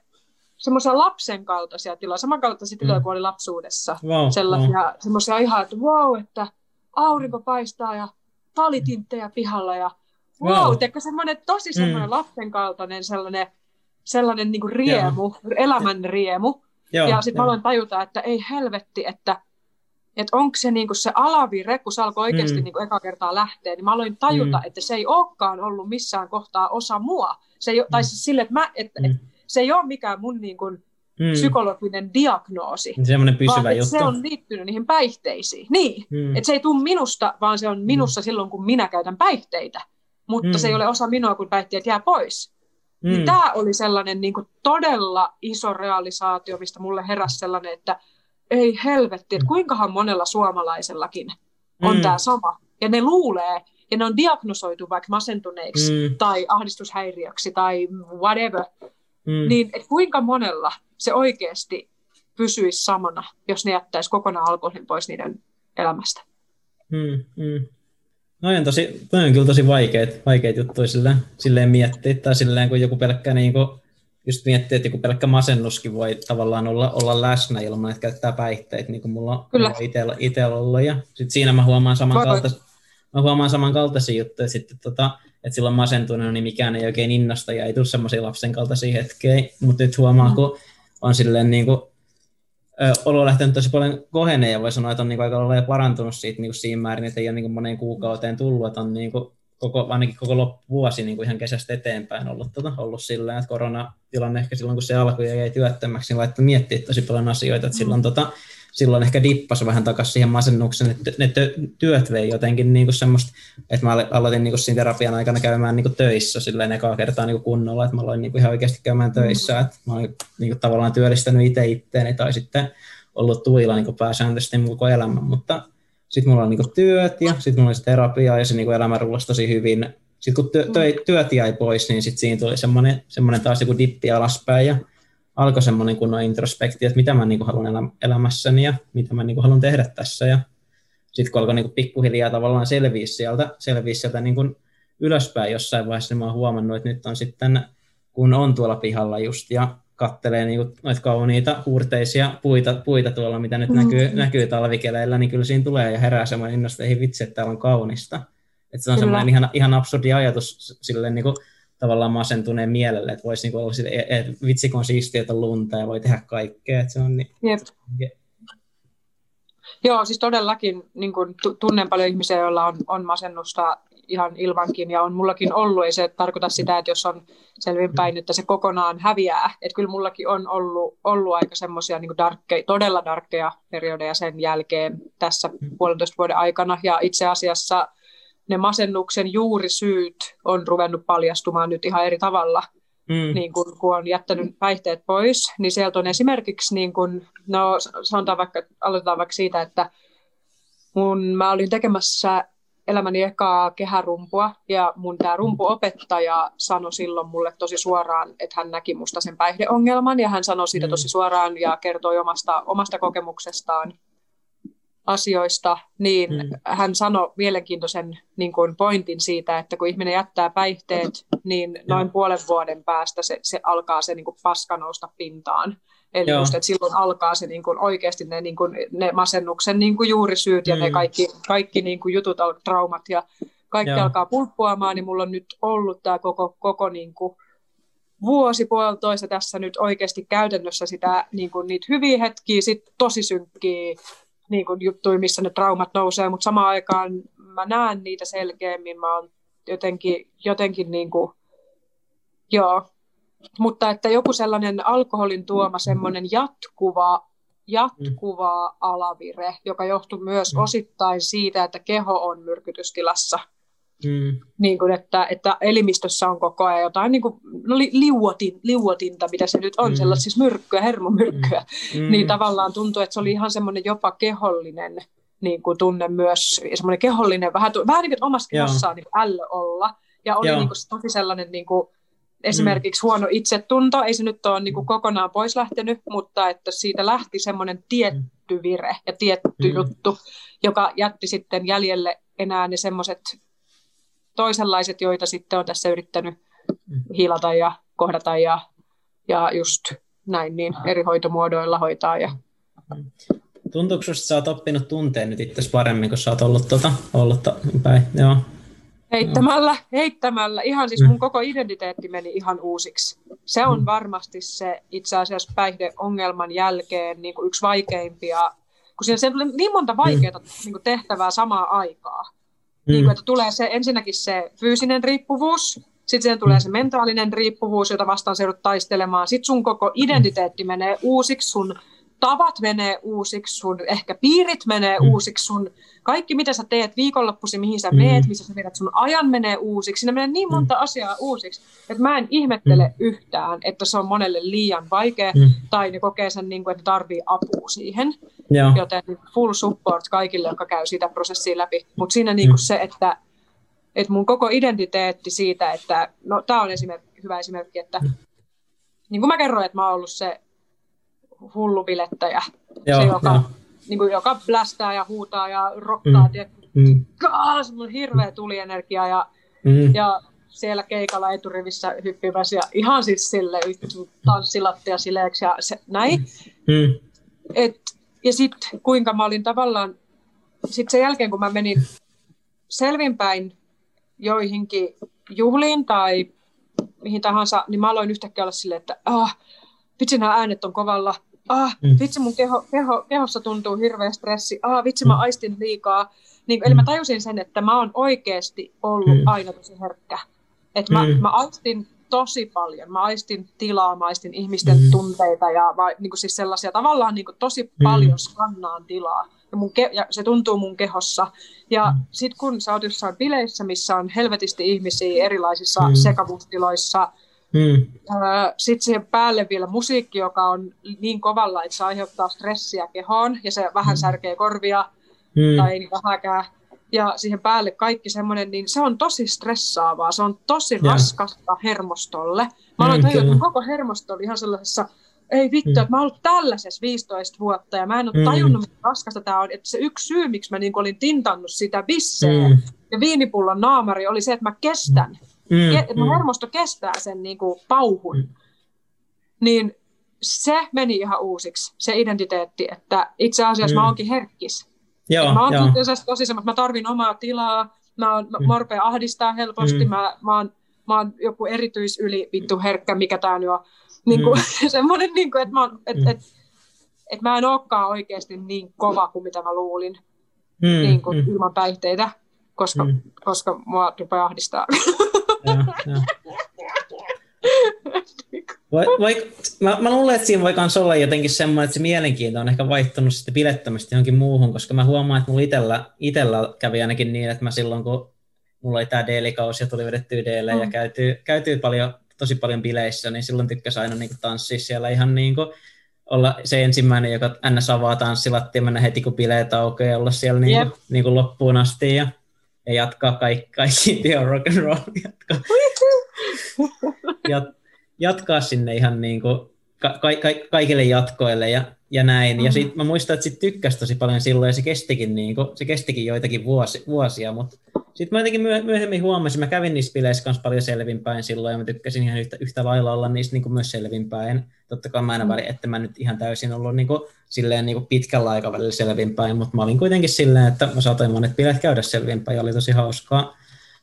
semmoisia lapsen kaltaisia tiloja, samankaltaisia tiloja mm. kuin oli lapsuudessa. Wow, Sellaisia wow. semmoisia ihan, että wow, että aurinko paistaa ja talitinttejä pihalla ja wow, wow. Teikö semmoinen tosi semmoinen mm. lapsen kaltainen sellainen, sellainen niinku riemu, Joo. elämän riemu. Joo, ja sitten mä aloin tajuta, että ei helvetti, että että onko se niinku se alavire, kun se alkoi oikeasti mm. niinku eka kertaa lähteä, niin mä aloin tajuta, mm. että se ei olekaan ollut missään kohtaa osa mua. Se ei, tai mm. siis sille, että, mä, että, mm. se ei ole mikään mun niin kuin, mm. psykologinen diagnoosi. Semmoinen pysyvä vaan, juttu. se on liittynyt niihin päihteisiin. Niin, mm. että se ei tule minusta, vaan se on minussa mm. silloin, kun minä käytän päihteitä. Mutta mm. se ei ole osa minua, kun päihteet jää pois. Niin mm. Niin tämä oli sellainen niin kuin, todella iso realisaatio, mistä mulle heräsi sellainen, että ei helvetti, että mm. kuinkahan monella suomalaisellakin on mm. tämä sama. ja ne luulee, ja ne on diagnosoitu vaikka masentuneiksi mm. tai ahdistushäiriöksi tai whatever, mm. niin et kuinka monella se oikeasti pysyisi samana, jos ne jättäisi kokonaan alkoholin pois niiden elämästä. Mm, mm. No on, tosi, on kyllä tosi vaikeat, vaikeat juttuja silleen, silleen miettiä, tai silleen kun joku pelkkä niin kuin, just miettii, että joku pelkkä masennuskin voi tavallaan olla, olla läsnä ilman, että käyttää päihteitä, niin kuin mulla, mulla on itsellä, itsellä ollut. Ja sit siinä mä huomaan samankaltaisia, mä huomaan samankaltaisia juttuja sitten, tota, että silloin masentunut, niin mikään ei oikein innosta ja ei tule semmoisia lapsen kaltaisia hetkiä, mutta nyt huomaa, mm. kun on silleen niin kuin, olo lähtenyt tosi paljon koheneen ja voi sanoa, että on niin aika lailla parantunut siitä niin kuin siinä määrin, että ei ole niin kuin moneen kuukauteen tullut, että on niin kuin koko, ainakin koko loppuvuosi niin kuin ihan kesästä eteenpäin ollut, tota, ollut sillä että koronatilanne ehkä silloin, kun se alkoi ja jäi työttömäksi, niin laittoi miettiä tosi paljon asioita, että silloin, tota, silloin ehkä dippasi vähän takaisin siihen masennuksen, että ne työt vei jotenkin niin kuin semmoista, että mä aloitin niin kuin siinä terapian aikana käymään niin kuin töissä silleen ekaa kertaa niin kuin kunnolla, että mä aloin niin kuin ihan oikeasti käymään töissä, että mä olin niin kuin tavallaan työllistänyt itse itteeni tai sitten ollut tuilla niin kuin pääsääntöisesti koko elämän, mutta sitten mulla on niin työt ja sitten mulla oli terapia ja se niin elämä rullasi tosi hyvin. Sitten kun työ, työ, työt jäi pois, niin sitten siinä tuli semmoinen, semmoinen taas joku dippi alaspäin ja alkoi semmoinen kunnon introspekti, että mitä mä niin kuin haluan elä, elämässäni ja mitä mä niin kuin haluan tehdä tässä. Ja sitten kun alkoi niin kuin pikkuhiljaa tavallaan selviä sieltä, selviä sieltä niin kuin ylöspäin jossain vaiheessa, niin mä oon huomannut, että nyt on sitten, kun on tuolla pihalla just ja kattelee niin noita kauniita huurteisia puita, puita tuolla, mitä nyt näkyy, mm. näkyy talvikeleillä, niin kyllä siinä tulee ja herää semmoinen innosta, ei vitsi, että täällä on kaunista. Että se on kyllä. semmoinen ihan, ihan absurdi ajatus silleen niin kuin, tavallaan masentuneen mielelle, että voisi niin olla sille, että vitsi kun on siistiä, että lunta ja voi tehdä kaikkea. Että se on niin, Jep. Je. Joo, siis todellakin niin kuin, tunnen paljon ihmisiä, joilla on, on masennusta ihan ilmankin ja on mullakin ollut. Ei se tarkoita sitä, että jos on selvinpäin, että se kokonaan häviää. Että kyllä mullakin on ollut, ollut aika semmoisia niin darkkeja, todella darkkeja periodeja sen jälkeen tässä puolentoista vuoden aikana. Ja itse asiassa ne masennuksen juurisyyt on ruvennut paljastumaan nyt ihan eri tavalla. Mm. Niin kun, kun on jättänyt päihteet pois, niin sieltä on esimerkiksi, niin kun, no sanotaan vaikka, aloitetaan vaikka siitä, että mun, mä olin tekemässä elämäni ekaa kehärumpua ja mun tämä rumpuopettaja sanoi silloin mulle tosi suoraan, että hän näki musta sen päihdeongelman ja hän sanoi siitä mm. tosi suoraan ja kertoi omasta, omasta kokemuksestaan asioista, niin mm. hän sanoi mielenkiintoisen niin kuin pointin siitä, että kun ihminen jättää päihteet, niin noin puolen vuoden päästä se, se alkaa se niin kuin paska nousta pintaan. Eli just, että silloin alkaa se niin kuin oikeasti ne, niin kuin, ne masennuksen niin kuin juurisyyt ja mm. ne kaikki, kaikki niin kuin jutut, traumat ja kaikki Joo. alkaa pulppuamaan, niin mulla on nyt ollut tämä koko, koko niin kuin vuosi puolitoista tässä nyt oikeasti käytännössä sitä, niin kuin niitä hyviä hetkiä, sit tosi synkkiä niin kuin juttuja, missä ne traumat nousee, mutta samaan aikaan mä näen niitä selkeämmin, mä oon jotenkin, jotenkin niin kuin, joo, mutta että joku sellainen alkoholin tuoma semmoinen jatkuva, jatkuva mm. alavire, joka johtuu myös mm. osittain siitä, että keho on myrkytystilassa. Mm. Niin kuin, että, että elimistössä on koko ajan jotain niin kuin, no, li, liuotin, liuotinta, mitä se nyt on, mm. sellaisia siis myrkkyä, hermomyrkkyä. Mm. mm. Niin tavallaan tuntuu, että se oli ihan semmoinen jopa kehollinen niin kuin tunne myös, semmoinen kehollinen, vähän, vähän niin kuin omassa kehossaan niin ällö olla. Ja oli niin kuin, tosi sellainen niin kuin, esimerkiksi mm. huono itsetunto, ei se nyt ole niin kuin mm. kokonaan pois lähtenyt, mutta että siitä lähti semmoinen tietty vire ja tietty mm. juttu, joka jätti sitten jäljelle enää ne semmoiset toisenlaiset, joita sitten on tässä yrittänyt mm. hiilata ja kohdata ja, ja just näin niin eri hoitomuodoilla hoitaa. Ja... Mm. Tuntuuko että sä oot oppinut tunteen nyt itse paremmin, kun sä oot ollut, tuota, ollut päin? Joo. Heittämällä, heittämällä. Ihan siis mun mm. koko identiteetti meni ihan uusiksi. Se on varmasti se itse asiassa päihdeongelman jälkeen niin kuin yksi vaikeimpia, kun siinä on niin monta vaikeaa niin kuin tehtävää samaan aikaa. Mm. Niin kuin, että tulee se ensinnäkin se fyysinen riippuvuus, sitten siihen tulee se mentaalinen riippuvuus, jota vastaan se taistelemaan. Sitten sun koko identiteetti menee uusiksi, sun tavat menee uusiksi, sun ehkä piirit menee mm. uusiksi, sun kaikki mitä sä teet viikonloppuisin, mihin sä mm. meet, missä sä vedät sun ajan menee uusiksi. Siinä menee niin monta mm. asiaa uusiksi, että mä en ihmettele mm. yhtään, että se on monelle liian vaikea mm. tai ne kokee sen, niin kuin, että tarvii apua siihen. Joo. Joten full support kaikille, jotka käy sitä prosessia läpi. Mutta siinä niin kuin mm. se, että, että mun koko identiteetti siitä, että no tämä on esimerkki, hyvä esimerkki, että mm. niin kuin mä kerroin, että mä oon ollut se hullu bilettäjä, Joo, se joka, niin kuin, joka blästää ja huutaa ja rokkaa, mm. mm. semmoinen hirveä tulienergia ja, mm. ja siellä keikalla eturivissä hyppimässä ja ihan siis sille tanssilattia sileeksi ja se, näin. Mm. Et, ja sitten kuinka mä olin tavallaan, sitten sen jälkeen kun mä menin selvinpäin joihinkin juhliin tai mihin tahansa, niin mä aloin yhtäkkiä olla silleen, että ah, vitsi nämä äänet on kovalla, ah, mm. vitsi mun keho, keho, kehossa tuntuu hirveä stressi, ah, vitsi mä mm. aistin liikaa. Niin, eli mä mm. tajusin sen, että mä oon oikeasti ollut mm. aina tosi herkkä. Että mä, mm. mä aistin tosi paljon. Mä aistin tilaa, mä aistin ihmisten mm. tunteita ja mä, niin kuin siis sellaisia tavallaan niin kuin tosi mm. paljon skannaan tilaa. Ja, mun ke- ja se tuntuu mun kehossa. Ja mm. sitten kun sä oot jossain bileissä, missä on helvetisti ihmisiä erilaisissa mm. sekavuustiloissa, Mm. Sitten siihen päälle vielä musiikki, joka on niin kovalla, että se aiheuttaa stressiä kehoon ja se vähän mm. särkee korvia mm. tai ei niin vähäkään. Ja siihen päälle kaikki semmoinen, niin se on tosi stressaavaa, se on tosi yeah. raskasta hermostolle. Mä aloin mm, tajua, että koko hermosto oli ihan sellaisessa, ei vittu, mm. että mä oon ollut tällaisessa 15 vuotta ja mä en ole mm. tajunnut, miten raskasta tämä on. Että se yksi syy, miksi mä niin olin tintannut sitä bisseä mm. ja viinipullon naamari oli se, että mä kestän. Mm mm, että mun mm. hermosto kestää sen niin kuin pauhun. Mm. Niin se meni ihan uusiksi, se identiteetti, että itse asiassa mm. mä oonkin herkkis. Joo, mä oon tosi semmoinen, mä tarvin omaa tilaa, mä, oon, mm. mä rupean ahdistaa helposti, mm. mä, mä, oon, mä oon joku erityisyli vittu herkkä, mikä tää nyt on. Niin kuin, mm. (laughs) semmoinen, niin kuin, että mä, oon, et, mm. et, et mä en olekaan oikeasti niin kova kuin mitä mä luulin mm. niin kuin, mm. ilman päihteitä, koska, mm. koska mua rupeaa ahdistaa. (laughs) Voi, voi, mä, mä luulen, että siinä voi myös olla jotenkin semmoinen, että se mielenkiinto on ehkä vaihtunut sitten bilettämistä johonkin muuhun, koska mä huomaan, että mulla itellä, itellä kävi ainakin niin, että mä silloin, kun mulla oli tämä D-kausi ja tuli vedettyä D mm. ja käytyy, käytyy paljon, tosi paljon bileissä, niin silloin tykkäsi aina niin tanssia siellä ihan niin kuin, olla se ensimmäinen, joka ns. avaa tanssilattia, mennä heti kun bileet aukeaa olla siellä niin kuin, yep. niin kuin loppuun asti. Ja ja jatkaa kaikki, (laughs) kaikki Theo Rock and Roll, jatkaa, jat, jatkaa sinne ihan niin kuin ka, ka, ka, kaikille jatkoille ja, ja näin. Mm-hmm. Ja sit mä muistan, että sit tykkäsi tosi paljon silloin ja se kestikin, niin kuin, se kestikin joitakin vuosi, vuosia, mutta sitten mä jotenkin myöhemmin huomasin, mä kävin niissä bileissä kanssa paljon selvinpäin silloin ja mä tykkäsin ihan yhtä, yhtä lailla olla niissä niin kuin myös selvinpäin. Totta kai mä aina mm. väliin, että mä nyt ihan täysin ollut niin kuin, silleen niin kuin pitkällä aikavälillä selvinpäin, mutta mä olin kuitenkin silleen, että mä saatoin monet bileet käydä selvinpäin ja oli tosi hauskaa.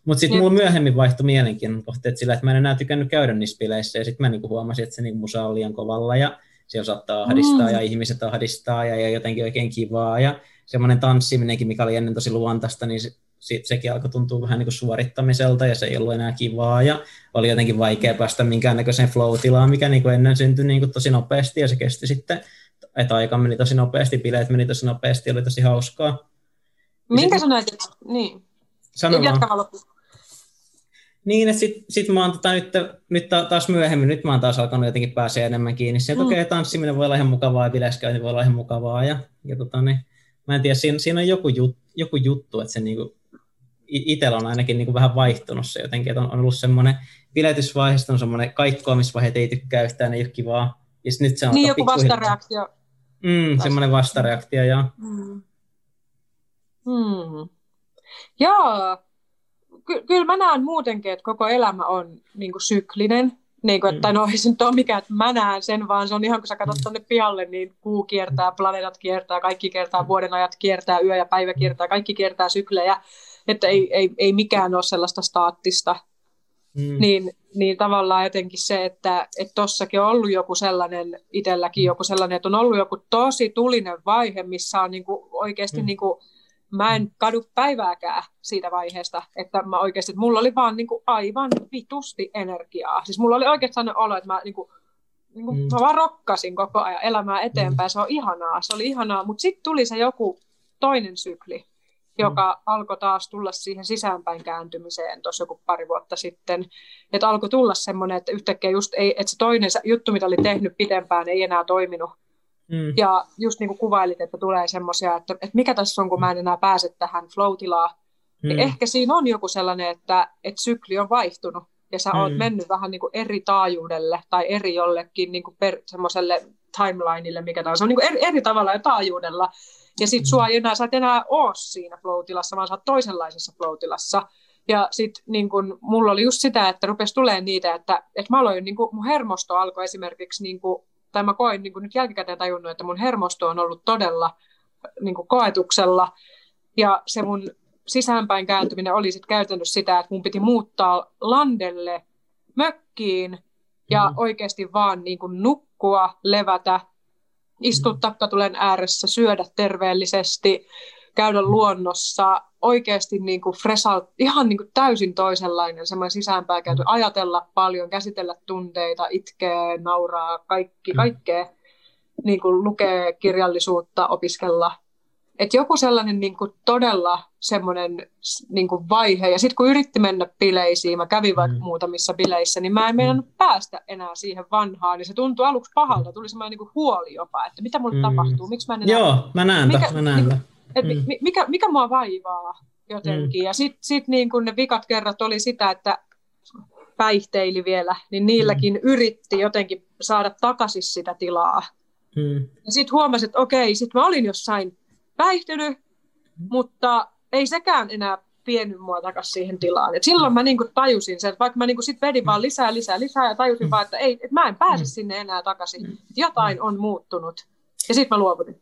Mutta sitten mulla myöhemmin vaihtui mielenkiin kohteet sillä, että mä en enää tykännyt käydä niissä bileissä ja sitten mä niinku huomasin, että se niinku musa on liian kovalla ja siellä saattaa ahdistaa mm. ja ihmiset ahdistaa ja, ja jotenkin oikein kivaa ja semmoinen tanssiminenkin, mikä oli ennen tosi luontaista, niin se, sekin alkoi tuntua vähän niin kuin suorittamiselta ja se ei ollut enää kivaa ja oli jotenkin vaikea päästä minkäännäköiseen flow-tilaan, mikä niin kuin ennen syntyi niin kuin tosi nopeasti ja se kesti sitten, että aika meni tosi nopeasti, bileet meni tosi nopeasti, oli tosi hauskaa. Minkä sanoit? Niin. Sano vaan. Niin, että sitten sit mä oon tota, nyt, nyt taas myöhemmin, nyt mä oon taas alkanut jotenkin pääsee enemmän kiinni. Se, mm. okei, okay, tanssiminen voi olla ihan mukavaa ja bileiskäynti voi olla ihan mukavaa. Ja, ja tota, niin, mä en tiedä, siinä, siinä on joku, jut, joku juttu, että se niinku, itsellä on ainakin niinku vähän vaihtunut se jotenkin, että on, on ollut semmoinen biletysvaiheesta on semmoinen kaikkoamisvaihe, että ei tykkää yhtään, ei ole kivaa. Ja nyt se on niin, joku vastareaktio. Mm, semmoinen vastareaktio, joo. Mm. Hmm. Joo, ky- kyllä mä näen muutenkin, että koko elämä on niin kuin syklinen. Niin kuin, että mm. no ei se nyt ole mikään, että mä näen sen, vaan se on ihan kun sä katsot tuonne pialle, niin kuu kiertää, planeetat kiertää, kaikki kiertää, vuodenajat kiertää, yö ja päivä kiertää, kaikki kiertää syklejä. Että ei, ei, ei mikään ole sellaista staattista. Mm. Niin, niin tavallaan jotenkin se, että tuossakin on ollut joku sellainen, itselläkin joku sellainen, että on ollut joku tosi tulinen vaihe, missä on niinku oikeasti mm. niinku, mä en kadu päivääkään siitä vaiheesta, että mä oikeasti, että mulla oli vaan niin kuin aivan vitusti energiaa. Siis mulla oli oikeasti sellainen olo, että mä niin kuin, niin kuin, mm. mä vaan rokkasin koko ajan elämää eteenpäin. Mm. Se on ihanaa, se oli ihanaa. Mutta sitten tuli se joku toinen sykli, joka mm. alkoi taas tulla siihen sisäänpäin kääntymiseen tuossa joku pari vuotta sitten. Että alkoi tulla semmoinen, että yhtäkkiä just ei, että se toinen juttu, mitä oli tehnyt pidempään, ei enää toiminut. Mm. Ja just niin kuin kuvailit, että tulee semmoisia, että, että mikä tässä on, kun mä en enää pääse tähän flow mm. niin ehkä siinä on joku sellainen, että, että sykli on vaihtunut ja sä mm. oot mennyt vähän niin kuin eri taajuudelle tai eri jollekin niin kuin per, semmoiselle timelineille, mikä tahansa. On niin kuin eri, eri tavalla ja taajuudella. Ja sit sua ei enää, sä et enää ole siinä flow-tilassa, vaan sä oot toisenlaisessa flow-tilassa. Ja sitten niin kun, mulla oli just sitä, että rupesi tulee niitä, että, että mä aloin, niin kun, mun hermosto alkoi esimerkiksi, niin kun, tai mä koin niin nyt jälkikäteen tajunnut, että mun hermosto on ollut todella niin koetuksella. Ja se mun sisäänpäin kääntyminen oli sitten käytännössä sitä, että mun piti muuttaa landelle mökkiin ja mm. oikeasti vaan niin kuin nukkua, levätä, istua mm. takkatulen ääressä, syödä terveellisesti, käydä luonnossa, oikeasti niin kuin fresal, ihan niin kuin täysin toisenlainen semmoinen sisäänpäin käyty, mm. ajatella paljon, käsitellä tunteita, itkeä, nauraa, kaikki, mm. kaikkea, niin kuin lukee kirjallisuutta, opiskella et joku sellainen niin kuin todella semmoinen niin kuin vaihe, ja sitten kun yritti mennä bileisiin, mä kävin vaikka mm. muutamissa bileissä, niin mä en meidän mm. päästä enää siihen vanhaan, niin se tuntui aluksi pahalta, tuli semmoinen niin kuin huoli jopa, että mitä mulle mm. tapahtuu, miksi mä en enää... Joo, mä näen mikä, mä näen niin, et, mm. mikä, mikä mua vaivaa jotenkin, mm. ja sitten sit niin kuin ne vikat kerrat oli sitä, että päihteili vielä, niin niilläkin mm. yritti jotenkin saada takaisin sitä tilaa. Mm. Ja sitten huomasin, että okei, sitten mä olin jossain päihtynyt, mutta ei sekään enää vienyt mua takaisin siihen tilaan. Et silloin mä niinku tajusin sen, että vaikka mä niinku sit vedin vaan lisää, lisää, lisää ja tajusin vaan, että, ei, että mä en pääse sinne enää takaisin. Jotain on muuttunut. Ja sitten mä luovutin.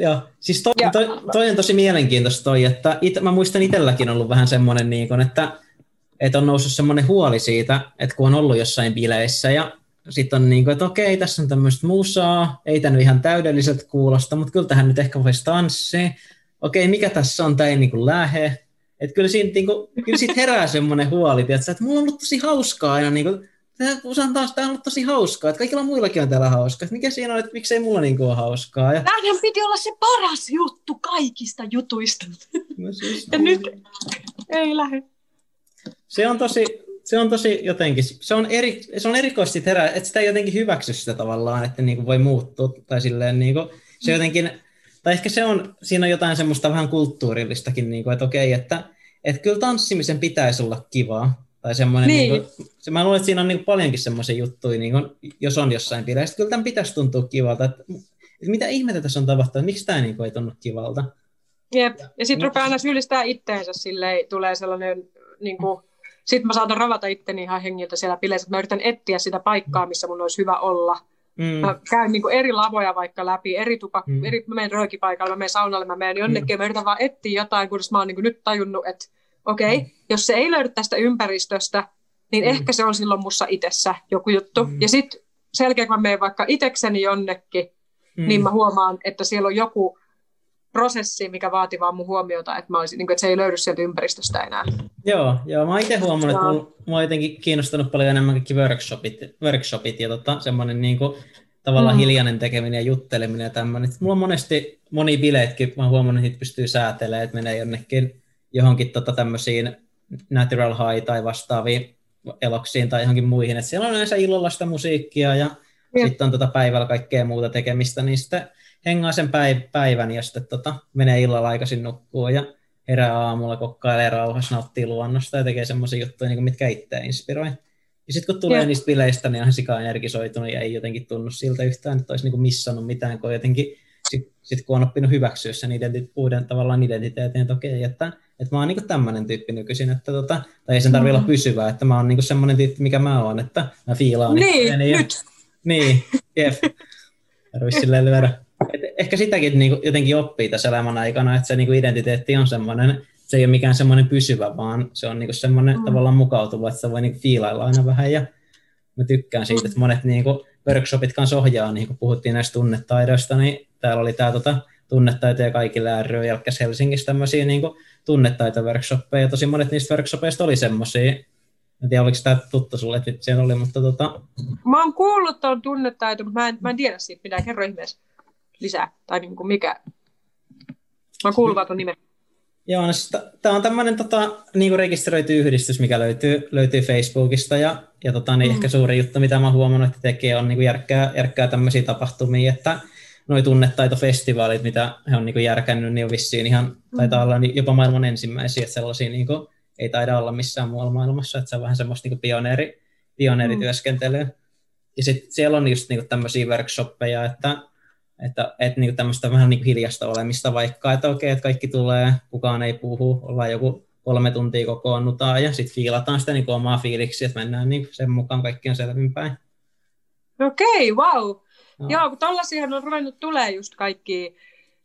Joo, siis toi, toi, toi, on tosi mielenkiintoista toi, että it, mä muistan itselläkin ollut vähän semmoinen, niin kun, että, että on noussut semmoinen huoli siitä, että kun on ollut jossain bileissä ja sitten on niin kuin, että okei, tässä on tämmöistä musaa, ei tämä ihan täydelliset kuulosta, mutta kyllä tähän nyt ehkä voisi tanssia. Okei, mikä tässä on, tämä ei niin kuin lähe. Että kyllä siitä, niin kuin, kyllä siitä herää semmoinen huoli, että, että mulla on ollut tosi hauskaa aina, niin kuin, Usan taas, tämä on ollut tosi hauskaa, että kaikilla muillakin on täällä hauskaa. Mikä siinä on, että miksei mulla niin kuin ole hauskaa? Ja... Tämähän piti olla se paras juttu kaikista jutuista. No siis, ja nyt ei lähde. Se on tosi, se on tosi jotenkin, se on, eri, se on erikoisesti herää, että sitä ei jotenkin hyväksy sitä tavallaan, että niin kuin voi muuttua, tai silleen niin kuin, se mm. jotenkin, tai ehkä se on, siinä on jotain semmoista vähän kulttuurillistakin, niin kuin, että okei, että, että kyllä tanssimisen pitäisi olla kivaa, tai semmoinen, niin. Niin kuin, se, mä luulen, että siinä on niin kuin paljonkin semmoisia juttuja, niin kuin, jos on jossain pileissä, kyllä tämän pitäisi tuntua kivalta, että, että mitä ihmettä tässä on tapahtunut, miksi tämä niin kuin, ei tunnu kivalta. Jep, ja sitten rupeaa aina syyllistää itteensä, silleen tulee sellainen niin kuin, sitten mä saatan ravata itteni ihan hengiltä siellä bileissä, että mä yritän etsiä sitä paikkaa, missä mun olisi hyvä olla. Mm. Mä käyn niin kuin eri lavoja vaikka läpi, eri tupak- mm. eri, mä menen röökipaikalle, mä menen saunalle, mä menen jonnekin, mm. mä yritän vaan etsiä jotain, kunnes mä oon niin kuin nyt tajunnut, että okei, okay, mm. Jos se ei löydy tästä ympäristöstä, niin mm. ehkä se on silloin mussa itsessä joku juttu. Mm. Ja sitten selkeä, kun mä menen vaikka itekseni jonnekin, mm. niin mä huomaan, että siellä on joku prosessi, mikä vaatii vaan mun huomiota, että, mä olisin, niin kuin, että se ei löydy sieltä ympäristöstä enää. Joo, joo mä oon itse huomannut, että mulla, mua on jotenkin kiinnostanut paljon enemmän kaikki workshopit, workshopit ja tota, semmoinen niin kuin, tavallaan mm. hiljainen tekeminen ja jutteleminen ja tämmöinen. Mulla on monesti moni bileetkin, mä oon huomannut, että pystyy säätelemään, että menee jonnekin johonkin tota, tämmöisiin natural high tai vastaaviin eloksiin tai johonkin muihin. että siellä on yleensä illalla sitä musiikkia ja sitten on tota päivällä kaikkea muuta tekemistä, niin sitten hengaa sen päivän ja sitten tota, menee illalla aikaisin nukkuu ja herää aamulla, kokkailee rauhassa, nauttii luonnosta ja tekee semmoisia juttuja, niin kuin mitkä itseä inspiroi. Ja sitten kun tulee ja. niistä bileistä, niin on sika energisoitunut ja ei jotenkin tunnu siltä yhtään, että olisi niin kuin missannut mitään, kun jotenkin sitten sit kun on oppinut hyväksyä sen identit, uuden tavallaan identiteetin, että okei, että, että mä oon niin tämmöinen tyyppi nykyisin, että tota, tai ei sen tarvitse mm. olla pysyvää, että mä oon niin semmoinen tyyppi, mikä mä oon, että mä fiilaan. Niin, nyt. Ja, niin, jep. Tarvitsisi silleen lyödä et ehkä sitäkin niin kuin jotenkin oppii tässä elämän aikana, että se niin kuin identiteetti on semmoinen, se ei ole mikään semmoinen pysyvä, vaan se on niin kuin semmoinen mm. tavallaan mukautuva, että se voi niin kuin fiilailla aina vähän ja mä tykkään siitä, että monet niin kuin workshopit kanssa ohjaa, niin kuin puhuttiin näistä tunnetaidoista, niin täällä oli tämä tota, tunnetaitoja kaikille ry, jälkkäs Helsingissä tämmöisiä niin tunnetaito-workshoppeja, ja tosi monet niistä workshopeista oli semmoisia, En tiedä, oliko tämä tuttu sulle, että siellä oli, mutta tota... Mä oon kuullut tuon tunnetaito, mutta mä en, mä en tiedä siitä mitään. Kerro ihmeessä lisää. Tai niin kuin mikä. Mä oon kuullut vaan tuon nimen. Joo, no siis tämä on tämmöinen tota, niin rekisteröity yhdistys, mikä löytyy, löytyy Facebookista, ja, ja tota, niin mm. ehkä suuri juttu, mitä mä oon huomannut, että tekee, on niin kuin järkkää, järkkää tämmöisiä tapahtumia, että noi tunnetaitofestivaalit, mitä he on niin kuin järkännyt, niin on vissiin ihan, mm. taitaa olla jopa maailman ensimmäisiä, että sellaisia niin kuin, ei taida olla missään muualla maailmassa, että se on vähän semmoista niin pioneeri, pioneerityöskentelyä. Mm. Ja sitten siellä on just niin kuin tämmöisiä workshoppeja, että että, että niin tämmöistä vähän niin hiljasta olemista vaikka, että okei, että kaikki tulee, kukaan ei puhu, ollaan joku kolme tuntia kokoonnutaan ja sitten fiilataan sitä niin omaa fiiliksi, että mennään niin sen mukaan kaikki on selvinpäin. Okei, okay, wow. No. Joo, kun tollaisiahan on ruvennut tulee just kaikki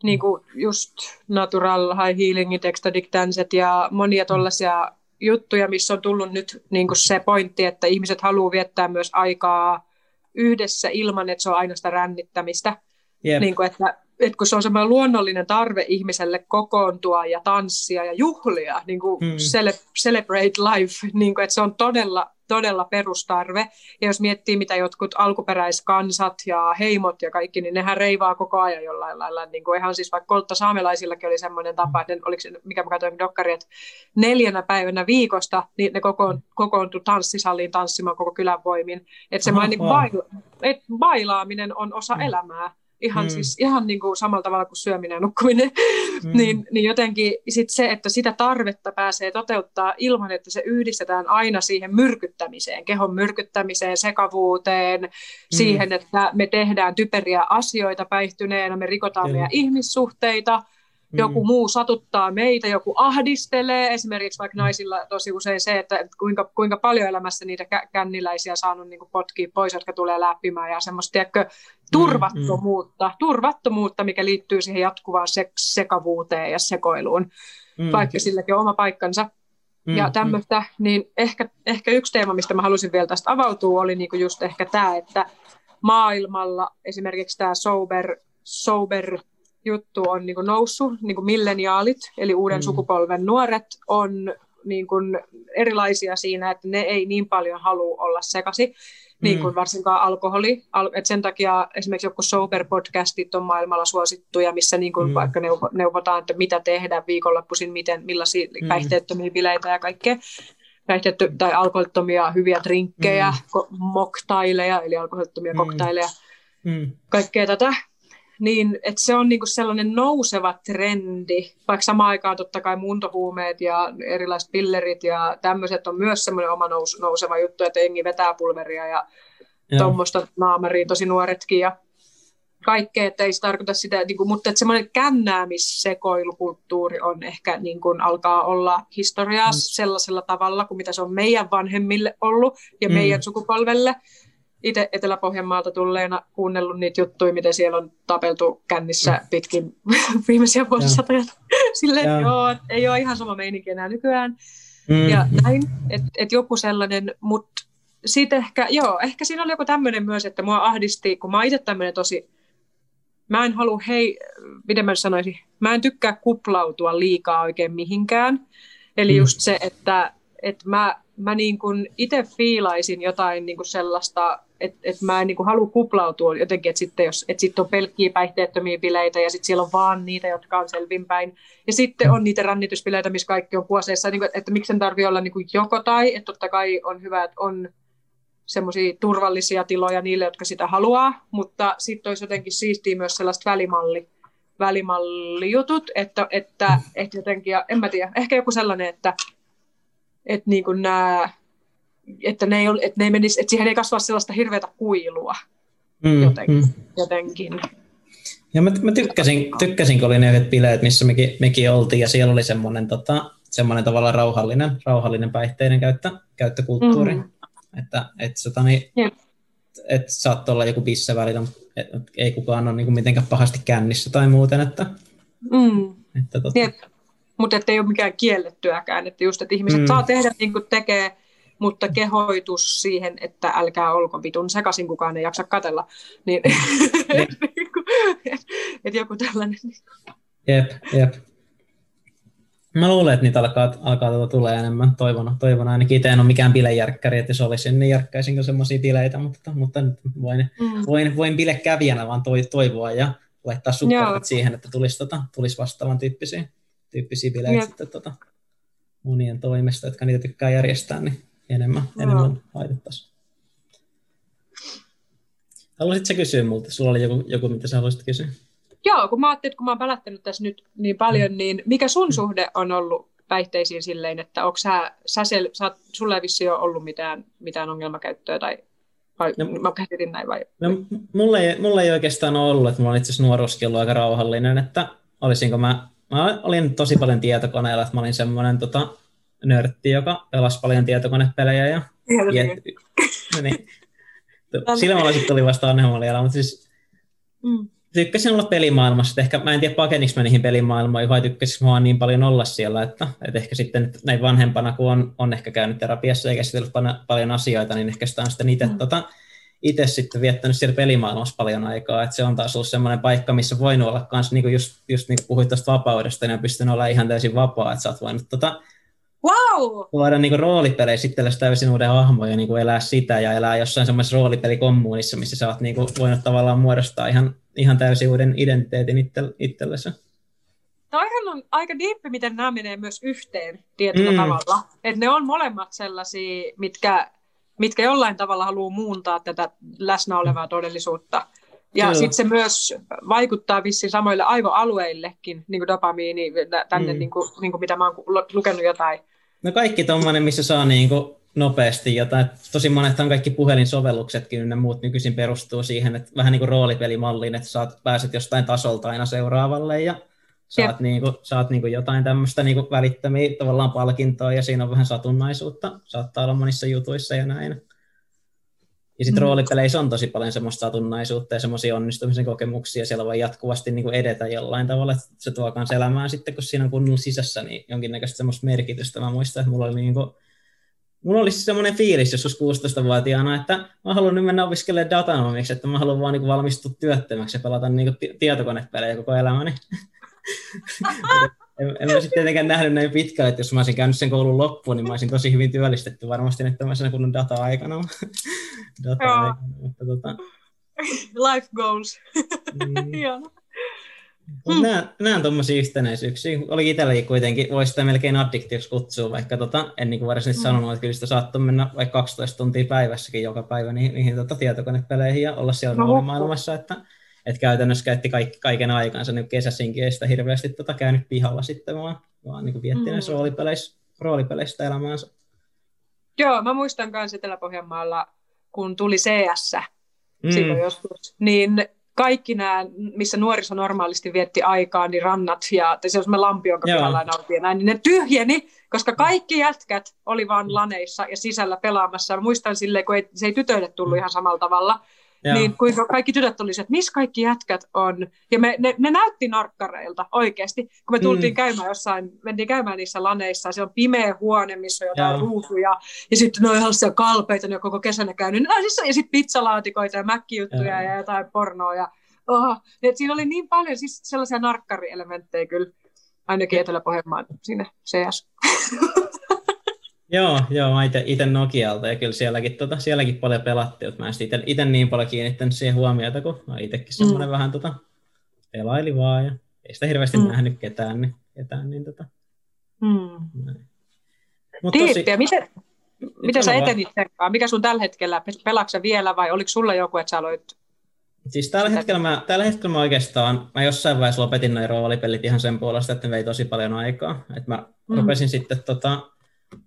niin kuin just natural, high healing, textadic danset ja monia tollaisia juttuja, missä on tullut nyt niin kuin se pointti, että ihmiset haluaa viettää myös aikaa yhdessä ilman, että se on aina sitä rännittämistä. Yep. Niin kuin, että, että kun se on semmoinen luonnollinen tarve ihmiselle kokoontua ja tanssia ja juhlia, niin kuin mm. cele- celebrate life, niin kuin, että se on todella, todella perustarve. Ja jos miettii, mitä jotkut alkuperäiskansat ja heimot ja kaikki, niin nehän reivaa koko ajan jollain lailla. Niin kuin ihan siis vaikka koltta saamelaisillakin oli semmoinen tapa, että ne, oliko se, mikä mä katsoin dokkari, että neljänä päivänä viikosta niin ne kokoon, kokoontui tanssisaliin tanssimaan koko kylän voimin. Että semmoinen niin baila, et bailaaminen on osa mm. elämää ihan, mm. siis, ihan niin kuin samalla tavalla kuin syöminen ja nukkuminen, mm. (laughs) niin, niin jotenkin sit se, että sitä tarvetta pääsee toteuttaa ilman, että se yhdistetään aina siihen myrkyttämiseen, kehon myrkyttämiseen, sekavuuteen, mm. siihen, että me tehdään typeriä asioita päihtyneenä, me rikotaan meidän ihmissuhteita, joku mm. muu satuttaa meitä, joku ahdistelee. Esimerkiksi vaikka naisilla tosi usein se, että kuinka, kuinka paljon elämässä niitä känniläisiä saanut niin potkia pois, jotka tulee läpimään ja semmoista tiedätkö, turvattomuutta, mm, mm. turvattomuutta, mikä liittyy siihen jatkuvaan sek- sekavuuteen ja sekoiluun, mm. vaikka silläkin on oma paikkansa. Mm, ja mm. tämmöistä, niin ehkä, ehkä yksi teema, mistä mä halusin vielä tästä avautua, oli niinku just ehkä tämä, että maailmalla esimerkiksi tämä sober, sober juttu on niin kuin noussut, niin kuin milleniaalit, eli uuden mm. sukupolven nuoret, on niin kuin erilaisia siinä, että ne ei niin paljon halua olla sekasi, niin kuin mm. varsinkaan alkoholi. Al- et sen takia esimerkiksi joku sober-podcastit on maailmalla suosittuja, missä niin kuin mm. vaikka neuvotaan, että mitä tehdä viikonloppuisin, miten, millaisia mm. päihteettömiä bileitä ja kaikkea päihteetty, tai alkoholittomia hyviä drinkkejä, mm. moktaileja, eli alkoholittomia mm. koktaileja, mm. kaikkea tätä niin että se on niinku sellainen nouseva trendi, vaikka samaan aikaan totta kai muuntohuumeet ja erilaiset pillerit ja tämmöiset on myös semmoinen oma nous, nouseva juttu, että jengi vetää pulveria ja tuommoista naamariin tosi nuoretkin ja kaikkea, että ei se tarkoita sitä, niin kuin, mutta että semmoinen kännäämissekoilukulttuuri on ehkä niin kuin, alkaa olla historiaa mm. sellaisella tavalla kuin mitä se on meidän vanhemmille ollut ja mm. meidän sukupolvelle itse Etelä-Pohjanmaalta tulleena kuunnellut niitä juttuja, miten siellä on tapeltu kännissä mm. pitkin (laughs) viimeisiä vuosisatoja. (laughs) Silleen, ja. joo, ei ole ihan sama meininki enää nykyään. Mm. Ja näin, että et joku sellainen, mutta sitten ehkä, joo, ehkä siinä oli joku tämmöinen myös, että mua ahdisti, kun mä itse tämmöinen tosi, mä en halua, hei, miten mä sanoisin, mä en tykkää kuplautua liikaa oikein mihinkään. Eli mm. just se, että, että mä, mä niin kuin itse fiilaisin jotain niin kuin sellaista että et mä en niin kuin halua kuplautua jotenkin, että sitten jos, et sit on pelkkiä päihteettömiä bileitä ja sitten siellä on vaan niitä, jotka on selvinpäin. Ja sitten on niitä rännitysbileitä, missä kaikki on kuoseissa, niin kuin, että miksi sen tarvii olla niin kuin joko tai, että totta kai on hyvä, että on semmoisia turvallisia tiloja niille, jotka sitä haluaa, mutta sitten olisi jotenkin siistiä myös sellaista välimalli, välimallijutut, että, että, että jotenkin, ja en mä tiedä, ehkä joku sellainen, että, että niin kuin nämä että ne ei, ole, että ne ei menisi, että siihen ei kasva sellaista hirveätä kuilua mm, jotenkin. Mm. jotenkin. Ja mä, mä tykkäsin, tykkäsin, kun oli ne bileet, missä mekin, mekin oltiin, ja siellä oli semmoinen, tota, semmoinen tavallaan rauhallinen, rauhallinen päihteiden käyttö, käyttökulttuuri. Mm. Että et, tota, niin, yep. et saattoi olla joku bisse välillä, et, ei kukaan ole niin kuin mitenkään pahasti kännissä tai muuten. Että, mm. että, tota... Mutta ei ole mikään kiellettyäkään, että just, että ihmiset mm. saa tehdä niin kuin tekee, mutta kehoitus siihen, että älkää olko vitun sekaisin, kukaan ei jaksa katella. Niin, (laughs) että joku tällainen. Jep, jep. Mä luulen, että niitä alkaa, alkaa tuota tulee enemmän. Toivon, toivon ainakin. Itse en ole mikään bilejärkkäri, että jos olisin, niin järkkäisinkö semmoisia bileitä, mutta, mutta nyt voin, mm. voin, voin bilekävijänä vaan toivoa ja laittaa supportit siihen, että tulisi, tota, tulisi vastaavan tyyppisiä, tyyppisiä bileitä sitten tota, monien toimesta, jotka niitä tykkää järjestää, niin enemmän, Joo. enemmän laitettaisiin. Haluaisitko kysyä multa? Sulla oli joku, joku, mitä sä haluaisit kysyä? Joo, kun mä ajattelin, että kun mä oon välättänyt tässä nyt niin paljon, mm. niin mikä sun suhde on ollut päihteisiin silleen, että onko sä, sä, sel, sä sulla ei vissi ole ollut mitään, mitään ongelmakäyttöä tai vai no, mä käsitin näin vai? No, mulla, ei, mulla ei oikeastaan ollut, että mulla on itse asiassa nuoruuskin ollut aika rauhallinen, että olisinko mä, mä olin tosi paljon tietokoneella, että mä olin semmoinen tota, nörtti, joka pelasi paljon tietokonepelejä ja, ja no niin, (laughs) sillä mulla sitten tuli vasta Annemalliala, mutta siis mm. tykkäsin olla pelimaailmassa. Ehkä mä en tiedä pakeniks mä niihin pelimaailmoihin vai tykkäsin mä niin paljon olla siellä, että, että ehkä sitten näin vanhempana, kun on, on ehkä käynyt terapiassa eikä käsitellyt paljon asioita, niin ehkä sitä on sitten itse mm. tota, itse sitten viettänyt siellä pelimaailmassa paljon aikaa, että se on taas ollut semmoinen paikka, missä voinut olla kanssa, niin kuin just, just niin kuin puhuit tuosta vapaudesta, niin on pystynyt olla ihan täysin vapaa, että sä oot voinut tota, Wow! Luoda niin roolipeleissä itsellesi täysin uuden hahmon ja niin kuin elää sitä ja elää jossain semmoisessa roolipelikommuunissa, missä sä oot niin kuin voinut tavallaan muodostaa ihan, ihan täysin uuden identiteetin itse, itsellesi. Toihan on aika diippi, miten nämä menee myös yhteen tietyllä mm. tavalla. Että ne on molemmat sellaisia, mitkä, mitkä jollain tavalla haluaa muuntaa tätä läsnä olevaa todellisuutta. Ja sitten se myös vaikuttaa vissiin samoille aivoalueillekin, niin kuin dopamiini, tänne, mm. niin kuin, niin kuin mitä mä oon lukenut jotain. No kaikki tuommoinen, missä saa niin kuin nopeasti jotain. Tosi monethan kaikki puhelinsovelluksetkin ja muut nykyisin perustuu siihen, että vähän niin kuin roolipelimalliin, että saat, pääset jostain tasolta aina seuraavalle ja saat, niin kuin, saat niin kuin jotain tämmöistä niin kuin välittämiä tavallaan palkintoa ja siinä on vähän satunnaisuutta. Saattaa olla monissa jutuissa ja näin. Ja sitten mm. roolipeleissä on tosi paljon semmoista satunnaisuutta ja semmoisia onnistumisen kokemuksia, siellä voi jatkuvasti niin kuin edetä jollain tavalla, että se tuo myös elämään sitten, kun siinä on kunnolla sisässä, niin jonkinnäköistä semmoista merkitystä. Mä muistan, että mulla oli niin kuin, mulla oli semmoinen fiilis joskus 16-vuotiaana, että mä haluan nyt mennä opiskelemaan datanomiksi, että mä haluan vaan niin valmistua työttömäksi ja pelata niin tietokonepelejä koko elämäni. (laughs) en, en sitten tietenkään nähnyt näin pitkään, että jos mä olisin käynyt sen koulun loppuun, niin mä olisin tosi hyvin työllistetty varmasti nyt tämmöisenä kunnon data-aikana. (laughs) data-aikana mutta tota... Life goals. (laughs) Mm. Hieno. Hmm. Nämä, nämä on tuommoisia yhtenäisyyksiä. Oli itselläkin kuitenkin, voisi sitä melkein addiktioksi kutsua, vaikka tota, en niin varsinaisesti hmm. sanonut, että kyllä sitä saattoi mennä vaikka 12 tuntia päivässäkin joka päivä niihin, niihin tota, tietokonepeleihin ja olla siellä no, maailmassa, että että käytännössä käytti kaikki, kaiken aikansa niin kesäsinkin, ei sitä hirveästi tota käynyt pihalla sitten, vaan, vaan niin vietti mm. näissä roolipeleissä, roolipeleissä elämäänsä. Joo, mä muistan myös Etelä-Pohjanmaalla, kun tuli CS mm. silloin joskus, niin kaikki nämä, missä nuoriso normaalisti vietti aikaa, niin rannat ja se on lampi, jonka pihalla näin, niin ne tyhjeni, koska kaikki jätkät oli vaan laneissa ja sisällä pelaamassa. Mä muistan silleen, kun ei, se ei tytöille tullut ihan samalla tavalla, Joo. niin kuinka kaikki tytöt olisivat, että missä kaikki jätkät on. Ja me, ne, ne näytti narkkareilta oikeasti, kun me tultiin mm. käymään jossain, mentiin käymään niissä laneissa, se on pimeä huone, missä on jotain Joo. ruutuja, ja sitten ne on ihan siellä kalpeita, ne on koko kesänä käynyt, no, siis, ja sitten pizzalaatikoita ja mäkkijuttuja ja jotain pornoa, ja oh, et siinä oli niin paljon siis sellaisia narkkarielementtejä kyllä, ainakin Etelä-Pohjanmaan siinä CS. (laughs) Joo, joo, mä itse Nokialta ja kyllä sielläkin, tota, sielläkin paljon pelattiin, että mä en itse niin paljon kiinnittänyt siihen huomiota, kun mä itsekin semmoinen mm. vähän tota, pelaili vaan ja ei sitä hirveästi mm. nähnyt ketään, niin, ketään, niin tota, mm. Mut tosi... miten, miten sä etenit Mikä sun tällä hetkellä, pelaatko vielä vai oliko sulla joku, että sä aloit Siis tällä hetkellä, mä, tällä hetkellä mä oikeastaan, mä jossain vaiheessa lopetin noin roolipelit ihan sen puolesta, että ne vei tosi paljon aikaa. Et mä mm. rupesin sitten tota,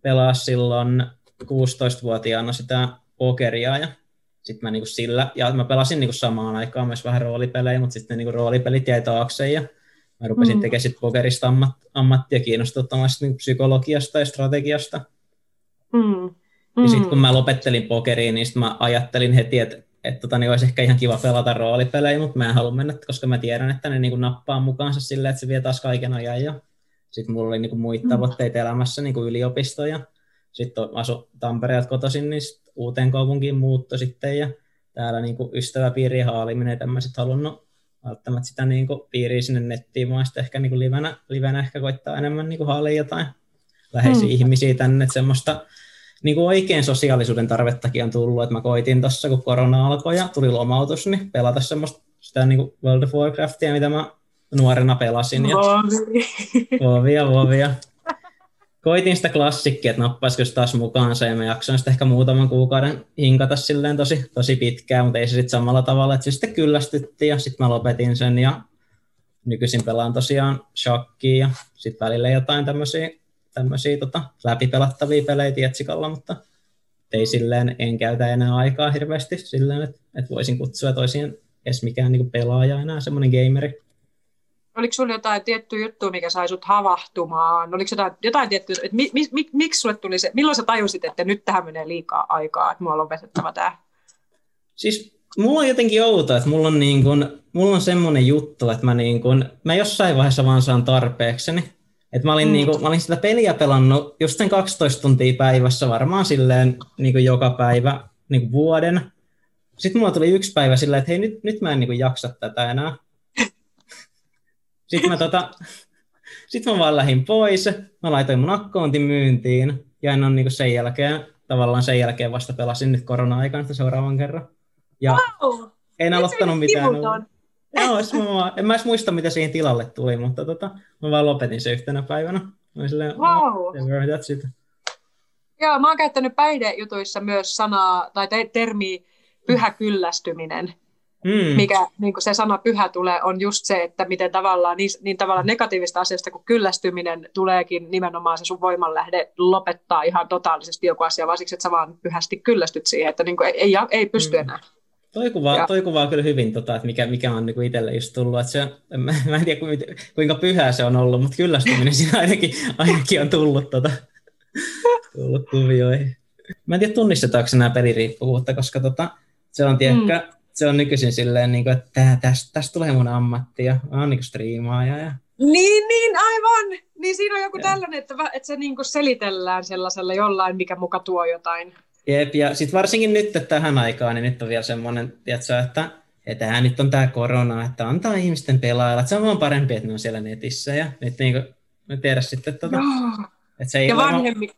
pelaa silloin 16-vuotiaana sitä pokeria ja sitten mä niinku sillä, ja mä pelasin niinku samaan aikaan myös vähän roolipelejä, mutta sitten niinku roolipelit jäi taakse ja mä rupesin mm. tekemään sitten pokerista ammat, ammattia kiinnostuttavasta niinku psykologiasta ja strategiasta. Mm. Mm. Ja sitten kun mä lopettelin pokeriin, niin mä ajattelin heti, että että tota, niin olisi ehkä ihan kiva pelata roolipelejä, mutta mä en halua mennä, koska mä tiedän, että ne niin kuin nappaa mukaansa silleen, että se vie taas kaiken ajan ja sitten mulla oli niin kuin muita mm. tavoitteita elämässä, niin kuin yliopisto ja sitten asu Tampereelta kotoisin, niin sit uuteen kaupunkiin muutto sitten ja täällä niin kuin ystäväpiirien haaliminen, että mä sitten halunnut, välttämättä sitä niin kuin piiriä sinne nettiin, vaan sitten ehkä niin kuin livenä, livenä ehkä koittaa enemmän niin kuin haalia jotain läheisiä hmm. ihmisiä tänne, että semmoista niin kuin oikein sosiaalisuuden tarvettakin on tullut, että mä koitin tuossa, kun korona alkoi ja tuli lomautus, niin pelata semmoista sitä niin kuin World of Warcraftia, mitä mä nuorena pelasin. Ja vuovia, (laughs) vuovia. Koitin sitä klassikkia, että nappaisiko se taas mukaansa, ja mä jaksoin sitä ehkä muutaman kuukauden hinkata silleen tosi, tosi pitkään, mutta ei se sitten samalla tavalla, että se sitten kyllästytti, ja sitten mä lopetin sen, ja nykyisin pelaan tosiaan shakkia, ja sitten välillä jotain tämmöisiä tämmöisiä tota, läpipelattavia pelejä Tietsikalla, mutta ei silleen, en käytä enää aikaa hirveästi silleen, että, että voisin kutsua toisiin edes mikään niin pelaaja enää, semmoinen gameri. Oliko sinulla jotain tiettyä juttua, mikä sai sut havahtumaan? Oliko jotain, jotain tiettyä, että mi, mi, mi, miksi sulle tuli se, milloin sä tajusit, että nyt tähän menee liikaa aikaa, että mulla on lopetettava tämä? Siis mulla on jotenkin outoa, että mulla on, niin kun, mulla on semmoinen juttu, että mä, niin kun, mä jossain vaiheessa vaan saan tarpeekseni. Et mä, olin mm. niinku, mä olin sitä peliä pelannut just sen 12 tuntia päivässä varmaan silleen niinku joka päivä niinku vuoden. Sitten mulla tuli yksi päivä silleen, että hei nyt, nyt mä en niinku jaksa tätä enää. Sitten mä, tota, sit mä vaan lähdin pois, mä laitoin mun akkoontin myyntiin ja en ole niinku sen jälkeen, tavallaan sen jälkeen vasta pelasin nyt korona-aikana seuraavan kerran. Ja wow. en aloittanut mitään. Joo, mä, en mä edes muista, mitä siihen tilalle tuli, mutta tota, mä vaan lopetin se yhtenä päivänä. Mä silleen, wow. that's it. Joo, mä oon käyttänyt päihdejutuissa myös sanaa tai te- termiä pyhä kyllästyminen. Mm. Mikä niin se sana pyhä tulee, on just se, että miten tavallaan niin, niin tavallaan negatiivista asiasta kuin kyllästyminen tuleekin nimenomaan se sun voimanlähde lopettaa ihan totaalisesti joku asia, vaan siksi, että sä vaan pyhästi kyllästyt siihen, että niin kuin ei, ei, ei pysty mm. enää. Toi kuvaa, toi kuvaa kyllä hyvin, tota, että mikä, mikä on niin itselle just tullut. Että se, mä, mä en tiedä kuinka pyhää se on ollut, mutta kyllästyminen siinä ainakin, ainakin on tullut, tota, tullut kuvioihin. Mä en tiedä tunnistetaanko nämä peliriippuvuutta, koska tota, se on tiedätkö, mm. Se on nykyisin silleen, niin kuin, että tästä, tästä tulee mun ammatti ja mä oon niin striimaaja. Ja... Niin, niin, aivan. Niin siinä on joku ja. tällainen, että, että se niin selitellään sellaisella jollain, mikä muka tuo jotain Jep, ja sitten varsinkin nyt että tähän aikaan, niin nyt on vielä semmoinen, tiedätkö, että että tämä nyt on tämä korona, että antaa ihmisten pelailla, se on vaan parempi, että ne on siellä netissä, ja nyt niin kuin, tiedä sitten, että, tuota, että se ei ja vanhemmi,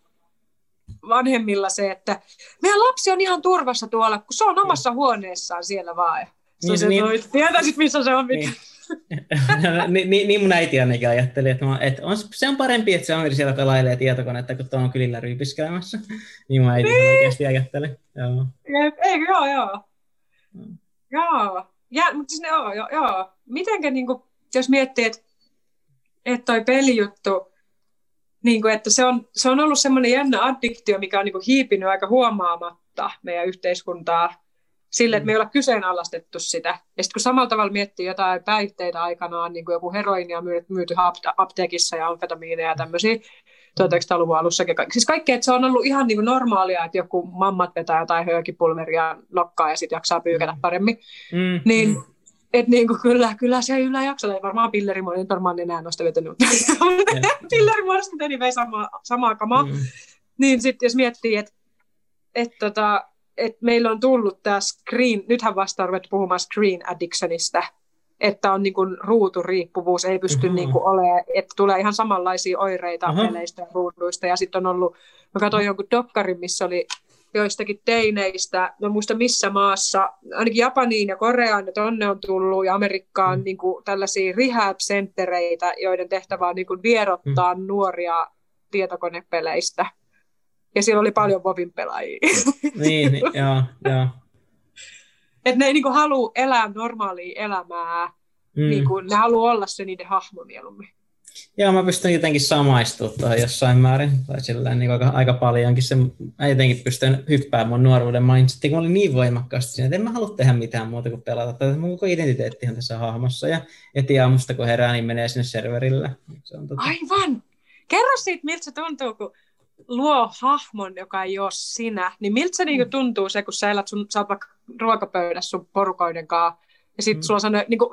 vanhemmilla se, että meidän lapsi on ihan turvassa tuolla, kun se on omassa huoneessaan siellä vaan. Niin, se, niin, tietäisit, missä se on. Niin. (laughs) niin, niin, niin mun äiti ainakin ajatteli, että, mä, että on, se on parempi, että se on siellä pelailee tietokonetta, kun tuolla on kylillä ryypiskelemässä. (laughs) niin mun äiti niin. oikeasti ajatteli. Joo. Eikö, joo, joo. Mm. Joo. Ja, mutta siis ne, joo, joo, joo. Mitenkä, niin kuin, jos miettii, että, että toi pelijuttu, niin kuin, että se on, se on ollut semmoinen jännä addiktio, mikä on niin kuin, hiipinyt aika huomaamatta meidän yhteiskuntaa sille, että me ei olla kyseenalaistettu sitä. Ja sitten kun samalla tavalla miettii jotain päihteitä aikanaan, niin kuin joku heroinia myyty, myyty apteekissa ja amfetamiineja ja tämmöisiä, 1900-luvun alussa. Siis kaikkea, että se on ollut ihan niin kuin normaalia, että joku mammat vetää jotain höökipulveria nokkaa ja sitten jaksaa pyykätä paremmin. Mm. Niin, mm. Et niin kuin kyllä, kyllä se ei yllä jaksa. Ei varmaan pillerimuodon, varmaan enää noista vetänyt. (laughs) Pillerimuodosta niin vei samaa, samaa kamaa. Mm. Niin sitten jos miettii, että et tota, että meillä on tullut tämä screen, nythän vasta ruvettu puhumaan screen addictionista, että on niin kuin ruuturiippuvuus, ei pysty mm-hmm. niin kuin olemaan, että tulee ihan samanlaisia oireita uh-huh. peleistä ja ruuduista. Ja sitten on ollut, mä katsoin jonkun dokkarin, missä oli joistakin teineistä, mä muista missä maassa, ainakin Japaniin ja Koreaan, että tonne on tullut, ja Amerikkaan mm. niin kuin tällaisia rehab-senttereitä, joiden tehtävä on niin kuin vierottaa mm. nuoria tietokonepeleistä ja siellä oli paljon Bobin pelaajia. Niin, niin (laughs) joo, joo. Että ne ei niinku halua elää normaalia elämää, mm. niinku, ne haluaa olla se niiden hahmo mieluummin. Joo, mä pystyn jotenkin samaistumaan jossain määrin, tai sillä niin aika, aika paljonkin. Se, mä jotenkin pystyn hyppäämään mun nuoruuden mindsetiin, kun mä olin niin voimakkaasti siinä, että en mä halua tehdä mitään muuta kuin pelata. Tai mun koko identiteetti on tässä hahmossa, ja eti aamusta kun herää, niin menee sinne serverille. Se on tota... Aivan! Kerro siitä, miltä se tuntuu, kun luo hahmon, joka ei ole sinä, niin miltä se niinku tuntuu se, kun sä elät sun, sä oot vaikka ruokapöydässä sun porukoiden kanssa, ja sitten mm. sulla niin kuin,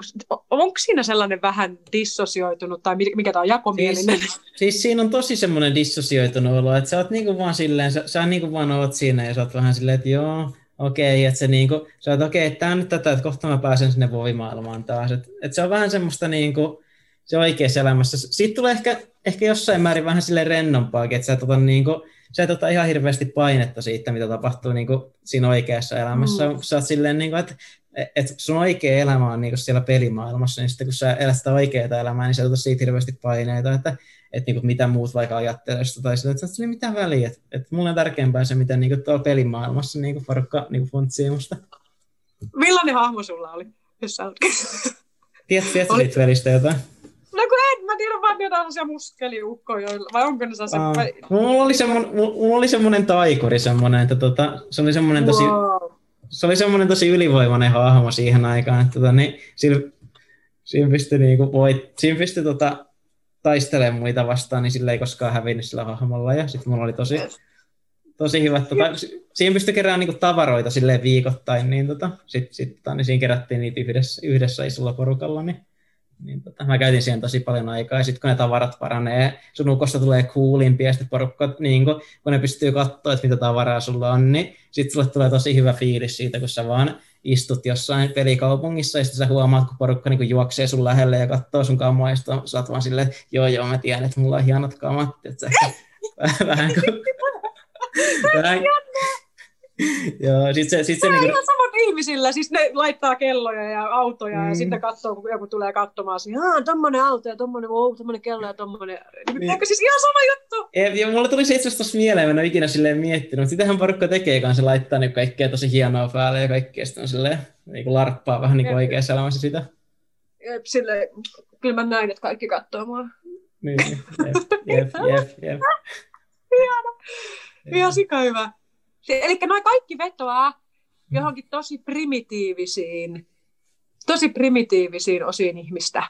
onko siinä sellainen vähän dissosioitunut, tai mikä tämä on, jakomielinen? Siis, siis siinä on tosi semmoinen dissosioitunut olo, että sä oot niin kuin vaan silleen, sä, sä niin kuin vaan oot siinä, ja sä oot vähän silleen, että joo, okei, että se niinku, sä oot okei, että tää on nyt tätä, että kohta mä pääsen sinne vovimaailmaan taas. Että et se on vähän semmoista niinku, se oikeassa elämässä. Siitä tulee ehkä, ehkä jossain määrin vähän sille rennompaakin, että sä et ota, niinku, sä et ota ihan hirveästi painetta siitä, mitä tapahtuu niinku siinä oikeassa elämässä. Mm. Sä oot silleen, niinku, että et sun oikea elämä on niinku siellä pelimaailmassa, niin sitten kun sä elät sitä oikeaa elämää, niin sä otat siitä hirveästi paineita, että että niinku mitä muut vaikka ajattelee sitä, tai sillä, että ei mitään väliä. Että, että mulle on tärkeämpää se, miten niinku tuolla pelimaailmassa niinku porukka niinku fontsii musta. Millainen hahmo sulla oli, jos sä Tiedätkö, tiedätkö oli... välistä jotain? No kun en, mä tiedän vaan jotain sellaisia muskeliukkoja, vai onko ne sellaisia... Aa, mulla, oli semmonen, mulla oli semmoinen taikuri semmoinen, että tota, se oli semmoinen tosi... Wow. Se oli semmoinen tosi ylivoimainen hahmo siihen aikaan, että tota, niin, siinä, siinä pystyi, niinku voit, siinä pystyi tota, taistelemaan muita vastaan, niin sillä ei koskaan hävinnyt sillä hahmolla. Ja sitten mulla oli tosi, tosi hyvä, tota, siinä pystyi keräämään niinku tavaroita silleen viikoittain, niin tota, sitten sit, tota, niin siinä kerättiin niitä yhdessä, yhdessä isolla porukalla, niin, niin tota, mä käytin siihen tosi paljon aikaa, ja sitten kun ne tavarat paranee, sun ukosta tulee coolimpi, ja sitten porukka, niin kun, kun ne pystyy katsoa, että mitä tavaraa sulla on, niin sitten sulle tulee tosi hyvä fiilis siitä, kun sä vaan istut jossain pelikaupungissa ja sitten sä huomaat, kun porukka niin juoksee sun lähelle ja katsoo sun kamoa ja sä oot vaan silleen, joo joo mä tiedän, että mulla on hienot kamat. Että (laughs) vähän kuin... (laughs) vähän, (laughs) Joo, sit se, sit se, se niinku... ihan samat ihmisillä, siis ne laittaa kelloja ja autoja mm. ja sitten katsoo, kun joku tulee katsomaan siihen, aah, tommonen auto ja tommonen, wow, tommonen kello ja tommonen, niin. eikö siis ihan sama juttu? Ja, ja mulle tuli se itse asiassa mieleen, mä en ole ikinä silleen miettinyt, mutta sitähän porukka tekee kanssa, laittaa niin kaikkea tosi hienoa päälle ja kaikkea sitten silleen, niin kuin larppaa vähän niin kuin oikeassa elämässä sitä. Jep, silleen, kyllä mä näin, että kaikki katsoo mua. Niin, jep, jep, jep, jep. (laughs) Hieno. Ihan sika hyvä. Eli noin kaikki vetoaa johonkin tosi primitiivisiin, tosi primitiivisiin osiin ihmistä.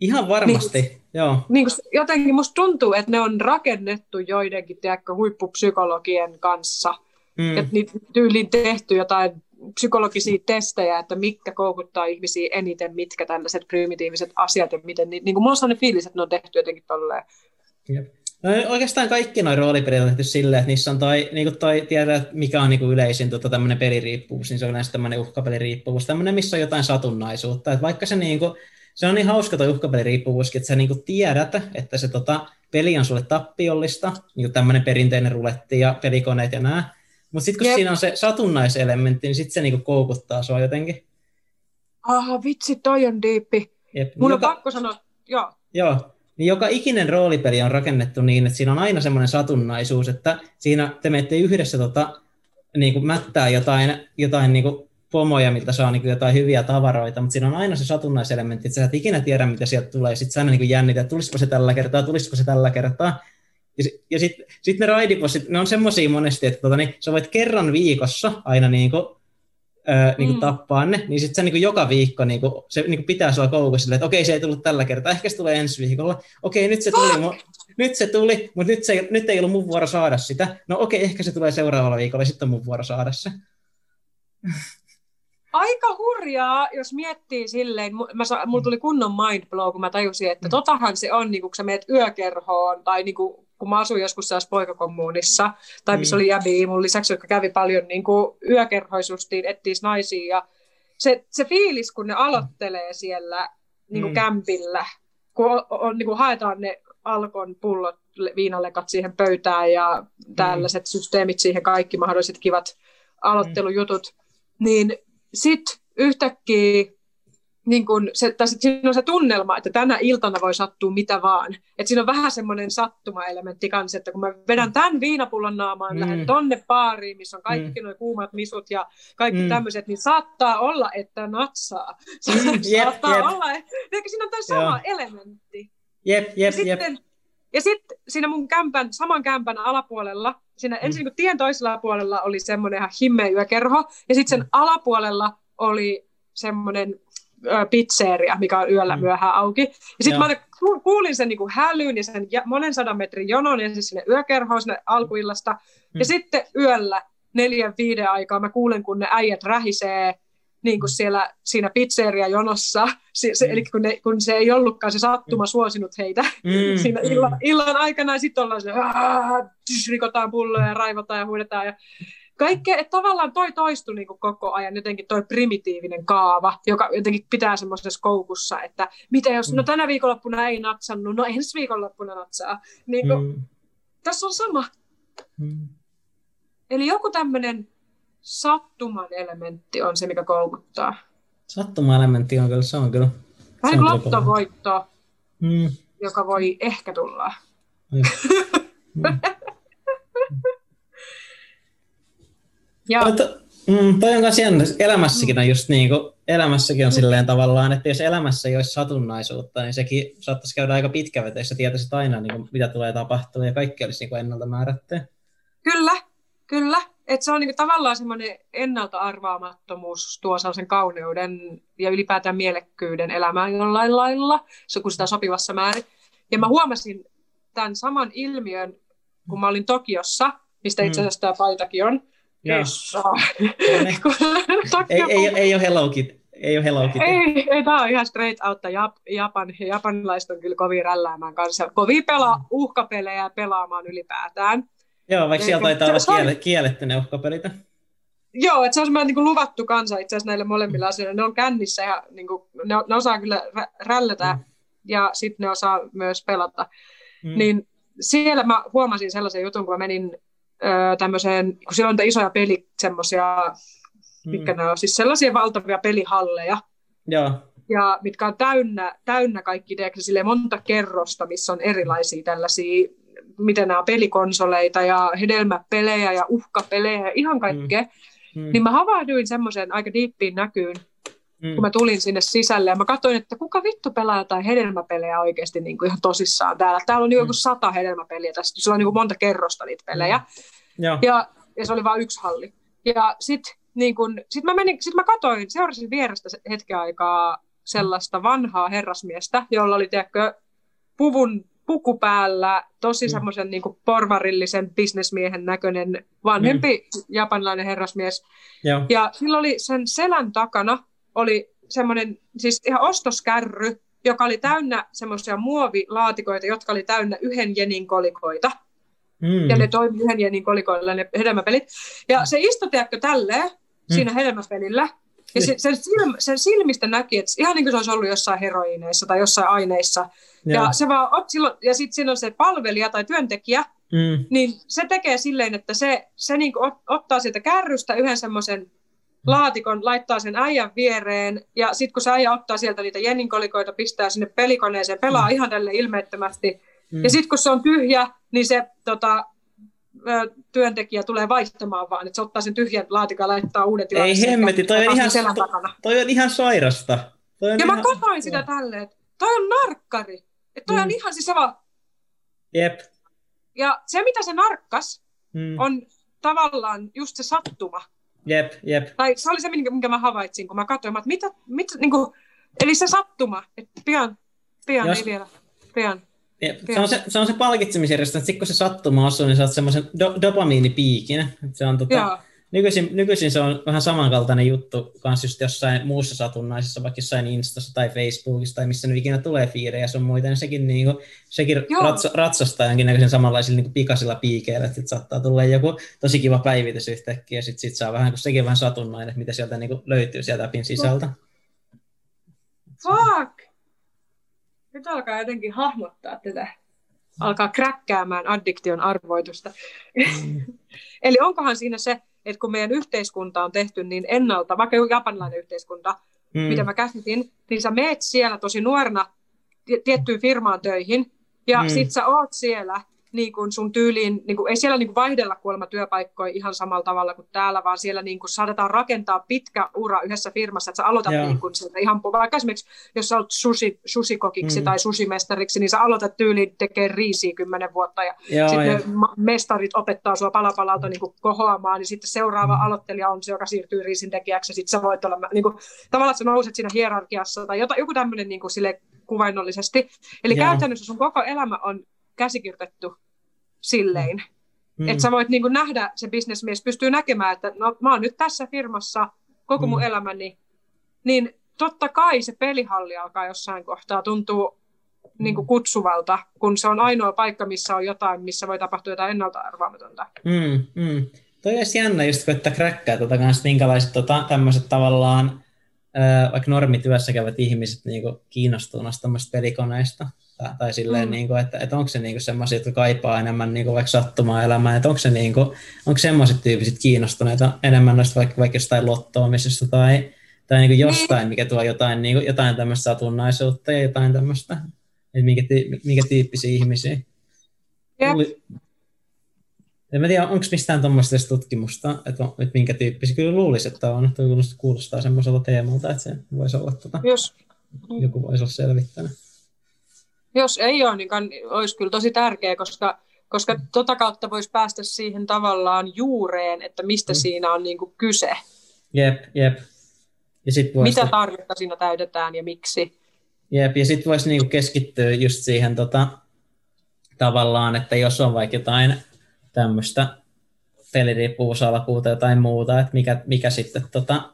Ihan varmasti, niin, joo. Niin kuin jotenkin musta tuntuu, että ne on rakennettu joidenkin tiedätkö, huippupsykologien kanssa. Mm. Että niitä tyyliin tehty jotain psykologisia testejä, että mitkä koukuttaa ihmisiä eniten, mitkä tällaiset primitiiviset asiat ja miten, niin, niin kuin mulla on sellainen fiilis, että ne on tehty jotenkin tolleen. Jep. No, oikeastaan kaikki noin roolipelit on tehty silleen, että niissä on toi, niin kuin toi tiedät, mikä on niin kuin yleisin tota, tämmöinen peliriippuvuus, niin se on yleensä tämmöinen uhkapeliriippuvuus, tämmöinen, missä on jotain satunnaisuutta. Että vaikka se, niin kuin, se on niin hauska tuo uhkapeliriippuvuuskin, että sä niin kuin tiedät, että se tota, peli on sulle tappiollista, niin kuin tämmöinen perinteinen ruletti ja pelikoneet ja nämä, mutta sitten kun Jep. siinä on se satunnaiselementti, niin sitten se niin kuin koukuttaa sua jotenkin. Aha, vitsi, toi on diippi. Mun Joka... on pakko sanoa, joo. Joo, niin joka ikinen roolipeli on rakennettu niin, että siinä on aina semmoinen satunnaisuus, että siinä te menette yhdessä tota, niin kuin mättää jotain, jotain niin kuin pomoja, miltä saa niin kuin jotain hyviä tavaroita, mutta siinä on aina se satunnaiselementti, että sä et ikinä tiedä, mitä sieltä tulee. Sitten sä aina niin jännitä, että tulisiko se tällä kertaa, tulisiko se tällä kertaa. Ja, ja sitten sit ne raidipossit, ne on semmoisia monesti, että tota, niin, sä voit kerran viikossa aina niin kuin, öö, niin kuin mm. tappaa ne, niin sitten se niin kuin joka viikko niin kuin, se niin kuin pitää sua koukussa että okei, se ei tullut tällä kertaa, ehkä se tulee ensi viikolla. Okei, nyt se tuli, mu- nyt se tuli, mutta nyt, se, nyt ei ollut mun vuoro saada sitä. No okei, ehkä se tulee seuraavalla viikolla, sitten on mun vuoro saada se. Aika hurjaa, jos miettii silleen, mä sa, mulla tuli kunnon mind blow, kun mä tajusin, että mm. totahan se on, niin kun sä meet yökerhoon tai niin kun mä asuin joskus siellä poikakommuunissa, tai missä mm. oli jäbiä mun lisäksi, jotka kävi paljon niin kuin yökerhoisustiin, ettiis naisia, ja se, se fiilis, kun ne aloittelee siellä niin kuin mm. kämpillä, kun on, on, niin kuin haetaan ne alkon pullot, viinalekat siihen pöytään ja tällaiset mm. systeemit siihen, kaikki mahdolliset kivat aloittelujutut, mm. niin sitten yhtäkkiä niin kun se, tai siinä on se tunnelma, että tänä iltana voi sattua mitä vaan. Et siinä on vähän semmoinen sattumaelementti kanssa, että kun mä vedän mm. tämän viinapullon naamaan, mm. lähden tonne baariin, missä on kaikki mm. nuo kuumat misut ja kaikki mm. tämmöiset, niin saattaa olla, että natsaa. Mm, saattaa jep, olla, että siinä on tämä sama Joo. elementti. Jep, jep, ja sitten, jep. Ja sitten siinä mun kämpän, saman kämpän alapuolella, siinä mm. ensin kun tien toisella puolella oli semmoinen ihan himmeä yökerho, ja sitten sen mm. alapuolella oli semmoinen pizzeria, mikä on yöllä mm. myöhään auki. Ja sitten mä kuulin sen niinku hälyn ja sen monen sadan metrin jonon ja siis sinne yökerhoon sinne alkuillasta. Mm. Ja sitten yöllä neljän viiden aikaa mä kuulen, kun ne äijät rähisee niin kuin siellä siinä pizzeria-jonossa, se, se, mm. eli kun, ne, kun se ei ollutkaan se sattuma mm. suosinut heitä mm. (laughs) siinä illan, illan aikana, ja sitten ollaan se, rikotaan pulloja ja raivotaan ja huidetaan. Ja kaikkea, että tavallaan toi toistui niin koko ajan jotenkin toi primitiivinen kaava, joka jotenkin pitää semmoisessa koukussa, että mitä jos, no mm. tänä viikonloppuna ei natsannut, no ensi viikonloppuna natsaa. Niin kuin, mm. Tässä on sama. Mm. Eli joku tämmöinen sattuman elementti on se, mikä koukuttaa. Sattuman elementti on kyllä, se on kyllä. Vähän kuin lottovoitto, mm. joka voi ehkä tulla. (laughs) Mm. Ja. Mutta, mm, toi on myös jännä. Elämässäkin on just niin kuin, elämässäkin on silleen tavallaan, että jos elämässä ei olisi satunnaisuutta, niin sekin saattaisi käydä aika pitkäveteessä, tietäisit aina, niin kuin, mitä tulee tapahtua, ja kaikki olisi niin kuin ennalta määrätty. Kyllä, kyllä. Et se on niin tavallaan semmoinen ennalta arvaamattomuus tuo sen kauneuden ja ylipäätään mielekkyyden elämään jollain lailla, se kun sitä sopivassa määrin. Ja mä huomasin tämän saman ilmiön, kun mä olin Tokiossa, mistä itse mm. asiassa tämä paitakin on. Kessa. ei, ei, ei ole Hello Kitty. Ei ole Hello Kitty. Ei, ei tämä on ihan straight out Jap, Japan. Japanilaiset on kyllä kovin rälläämään kanssa. Kovin pelaa uhkapelejä pelaamaan ylipäätään. Joo, vaikka siellä taitaa olla kiele, kielletty ne uhkapelit. Joo, että se on semmoinen niin kuin luvattu kansa itse asiassa näille molemmilla asioilla. Ne on kännissä ja niin kuin, ne, ne osaa kyllä rällätä mm. ja sitten ne osaa myös pelata. Mm. Niin siellä mä huomasin sellaisen jutun, kun mä menin öö, tämmöiseen, kun siellä on isoja peli, semmoisia, mm. mitkä ne on, siis sellaisia valtavia pelihalleja. Joo. Ja mitkä on täynnä, täynnä kaikki, sille monta kerrosta, missä on erilaisia tällaisia miten nämä on pelikonsoleita ja hedelmäpelejä ja uhkapelejä ja ihan kaikkea, mm. Mm. niin mä havahduin semmoiseen aika diippiin näkyyn, mm. kun mä tulin sinne sisälle ja mä katsoin, että kuka vittu pelaa jotain hedelmäpelejä oikeasti niin kuin ihan tosissaan täällä. Täällä on niin joku sata hedelmäpeliä tässä, sulla on niin kuin monta kerrosta niitä pelejä. Mm. Ja. Ja, ja se oli vain yksi halli. Ja sitten niin kun, sit mä, menin, sit mä katoin, seurasin vierestä hetken aikaa sellaista vanhaa herrasmiestä, jolla oli, tiedätkö, puvun puku päällä, tosi mm. semmoisen niin porvarillisen bisnesmiehen näköinen vanhempi mm. japanilainen herrasmies. Joo. Ja sillä oli sen selän takana oli semmoinen siis ihan ostoskärry, joka oli täynnä semmoisia muovilaatikoita, jotka oli täynnä yhden jenin kolikoita. Mm. Ja ne toimi yhden jenin kolikoilla ne hedelmäpelit. Ja se istui, tiedätkö, tälleen mm. siinä hedelmäpelillä. Ja niin. se, sen, silm, sen silmistä näki, että ihan niin kuin se olisi ollut jossain heroineissa tai jossain aineissa. Ja, ja, se vaan, silloin, ja sitten siinä on se palvelija tai työntekijä, mm. niin se tekee silleen, että se, se niin ot, ottaa sieltä kärrystä yhden semmoisen laatikon, laittaa sen äijän viereen, ja sitten kun se äijä ottaa sieltä niitä jenninkolikoita, pistää sinne pelikoneeseen, pelaa mm. ihan tälle ilmeettömästi, mm. ja sitten kun se on tyhjä, niin se tota, työntekijä tulee vaihtamaan vaan, että se ottaa sen tyhjän laatikon ja laittaa uudet tilalle. Ei hemmeti, toi on, ihan, to, toi on ihan sairasta. Toi on ja ihan... mä kotoin sitä tälleen, että toi on narkkari. Että toi mm. on ihan siis sama. Jep. Ja se, mitä se narkkas, mm. on tavallaan just se sattuma. Jep, jep. Tai se oli se, minkä mä havaitsin, kun mä katsoin, että mitä, mitä niin kuin, eli se sattuma, että pian, pian, Jos... ei vielä, pian. Jep. Se, on se, se on se palkitsemisjärjestelmä, että kun se sattuma osuu, niin saat semmoisen do, dopamiinipiikin. Se on tota, Joo. Nykyisin, nykyisin se on vähän samankaltainen juttu kanssa just jossain muussa satunnaisessa, vaikka jossain Instassa tai Facebookissa tai missä nyt ikinä tulee fiirejä sun muita, niin sekin, niin kuin, sekin ratsa, ratsastaa jonkinnäköisen samanlaisilla niin kuin pikasilla piikeillä, että saattaa tulla joku tosi kiva päivitys yhtäkkiä, ja sitten sit saa vähän, kun sekin vähän satunnainen, että mitä sieltä niin kuin, löytyy sieltä appin sisältä. Fuck! Nyt alkaa jotenkin hahmottaa tätä. Alkaa kräkkäämään addiktion arvoitusta. Mm. (laughs) Eli onkohan siinä se, että kun meidän yhteiskunta on tehty niin ennalta, vaikka japanilainen yhteiskunta, mm. mitä mä käsitin, niin sä meet siellä tosi nuorena tiettyyn firmaan töihin, ja mm. sit sä oot siellä niin kuin sun tyyliin, niin kuin, ei siellä niin kuin vaihdella kuolema työpaikkoja ihan samalla tavalla kuin täällä, vaan siellä niin kuin saatetaan rakentaa pitkä ura yhdessä firmassa, että sä aloitat niin kuin sieltä ihan, vaikka esimerkiksi jos sä olet sushi, sushikokiksi mm. tai sushimestariksi, niin sä aloitat tyyliin tekee riisiä kymmenen vuotta ja sitten mestarit opettaa sua palapalalta niin kuin kohoamaan, niin sitten seuraava mm. aloittelija on se, joka siirtyy riisin tekijäksi ja sitten sä voit olla, niin kuin, tavallaan sä nouset siinä hierarkiassa tai jota, joku tämmöinen niin kuin sille kuvainnollisesti. Eli Joo. käytännössä sun koko elämä on käsikirjoitettu silleen. Mm. Että sä voit niin kuin nähdä, se bisnesmies pystyy näkemään, että no, mä oon nyt tässä firmassa koko mun mm. elämäni, niin totta kai se pelihalli alkaa jossain kohtaa tuntuu niin kuin kutsuvalta, kun se on ainoa paikka, missä on jotain, missä voi tapahtua jotain ennalta arvaamatonta. Mm, mm. toi olisi jännä just koittaa kräkkää tota kanssa, minkälaiset tota, tämmöiset tavallaan vaikka normityössä käyvät ihmiset niin kiinnostuu noista pelikoneista. Tai, tai silleen, mm. niin kuin, että, että onko se niin semmoisia, jotka kaipaa enemmän niin kuin vaikka sattumaa elämään, että onko se niin kuin, onko semmoiset tyyppiset kiinnostuneita enemmän noista vaikka, vaikka jostain lottoamisesta tai, tai niin kuin jostain, mikä tuo jotain, niin kuin, jotain tämmöistä satunnaisuutta ja jotain tämmöistä, että minkä, minkä tyyppisiä ihmisiä. Yep. En mä tiedä, onko mistään tuommoista tutkimusta, että, on, että minkä tyyppisiä. Kyllä luulisi, että on. Tuo kuulostaa semmoiselta teemalta, että se voisi olla, tuota, Jos. joku voisi olla selvittänyt. Jos ei ole, niin olisi kyllä tosi tärkeä, koska, koska tota kautta voisi päästä siihen tavallaan juureen, että mistä mm. siinä on niin kuin kyse. Jep, jep. Ja sit voisi... Mitä tarvetta siinä täytetään ja miksi. Jep, ja sitten voisi niinku keskittyä just siihen tota, tavallaan, että jos on vaikka jotain tämmöistä peliriippuvuusalkuuta tai muuta, että mikä, mikä sitten tota,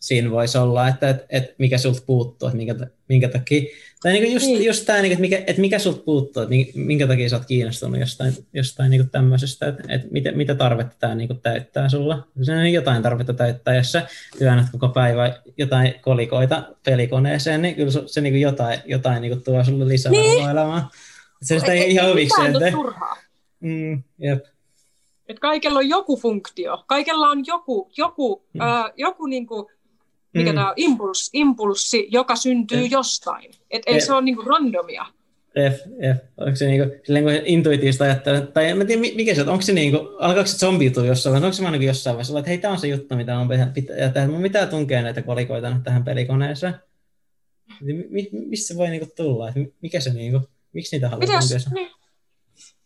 siinä voisi olla, että et, et mikä sulta puuttuu, että minkä, minkä takia, tai niinku just, niin. just tämä, niinku, että, mikä, että mikä sulta puuttuu, että minkä takia sä oot kiinnostunut jostain, jostain niinku tämmöisestä, että, että mitä, mitä tarvetta tämä niinku täyttää sulla. Se on jotain tarvetta täyttää, jos sä työnnät koko päivä jotain kolikoita pelikoneeseen, niin kyllä se, se niinku jotain, jotain niinku tuo sulle lisää niin. elämään. Se sitä ei ihan huvikseen tee. Mm, jep. Et kaikella on joku funktio, kaikella on joku, joku, mm. äh, joku niinku, mikä mm. tämä on, impuls, impulssi, joka syntyy F. jostain. Et ei F. se ole niinku randomia. F, F. Onko se niinku, silleen kun intuitiivista ajattelee, tai en tiedä mikä se on, onko se niinku, alkaako se zombiutua jossain vaiheessa, onko se vaan niinku jossain vaiheessa, että hei, tämä on se juttu, mitä on pitää, tehdä, mun pitää tunkea näitä kolikoita nyt tähän pelikoneeseen. Mi, missä se voi niinku tulla, että mikä se niinku, miksi niitä haluaa tunkea? Niin.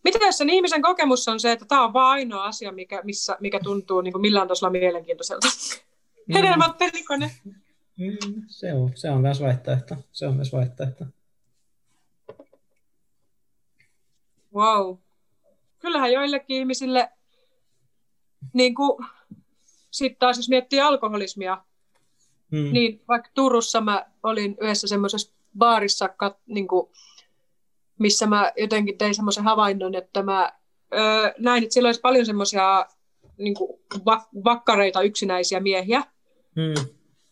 Miten sen ihmisen kokemus on se, että tämä on vain ainoa asia, mikä, missä, mikä tuntuu niin kuin millään tasolla mielenkiintoiselta? Mm. Hedelmät pelikone. Mm, se, on, se on myös vaihtoehto. Se on myös vaihtoehto. Wow. Kyllähän joillekin ihmisille, niin kuin, sitten taas jos miettii alkoholismia, mm. niin vaikka Turussa mä olin yhdessä semmoisessa baarissa, niin kuin, missä mä jotenkin tein semmoisen havainnon, että mä öö, näin, että siellä olisi paljon semmoisia niin vak- vakkareita yksinäisiä miehiä, hmm.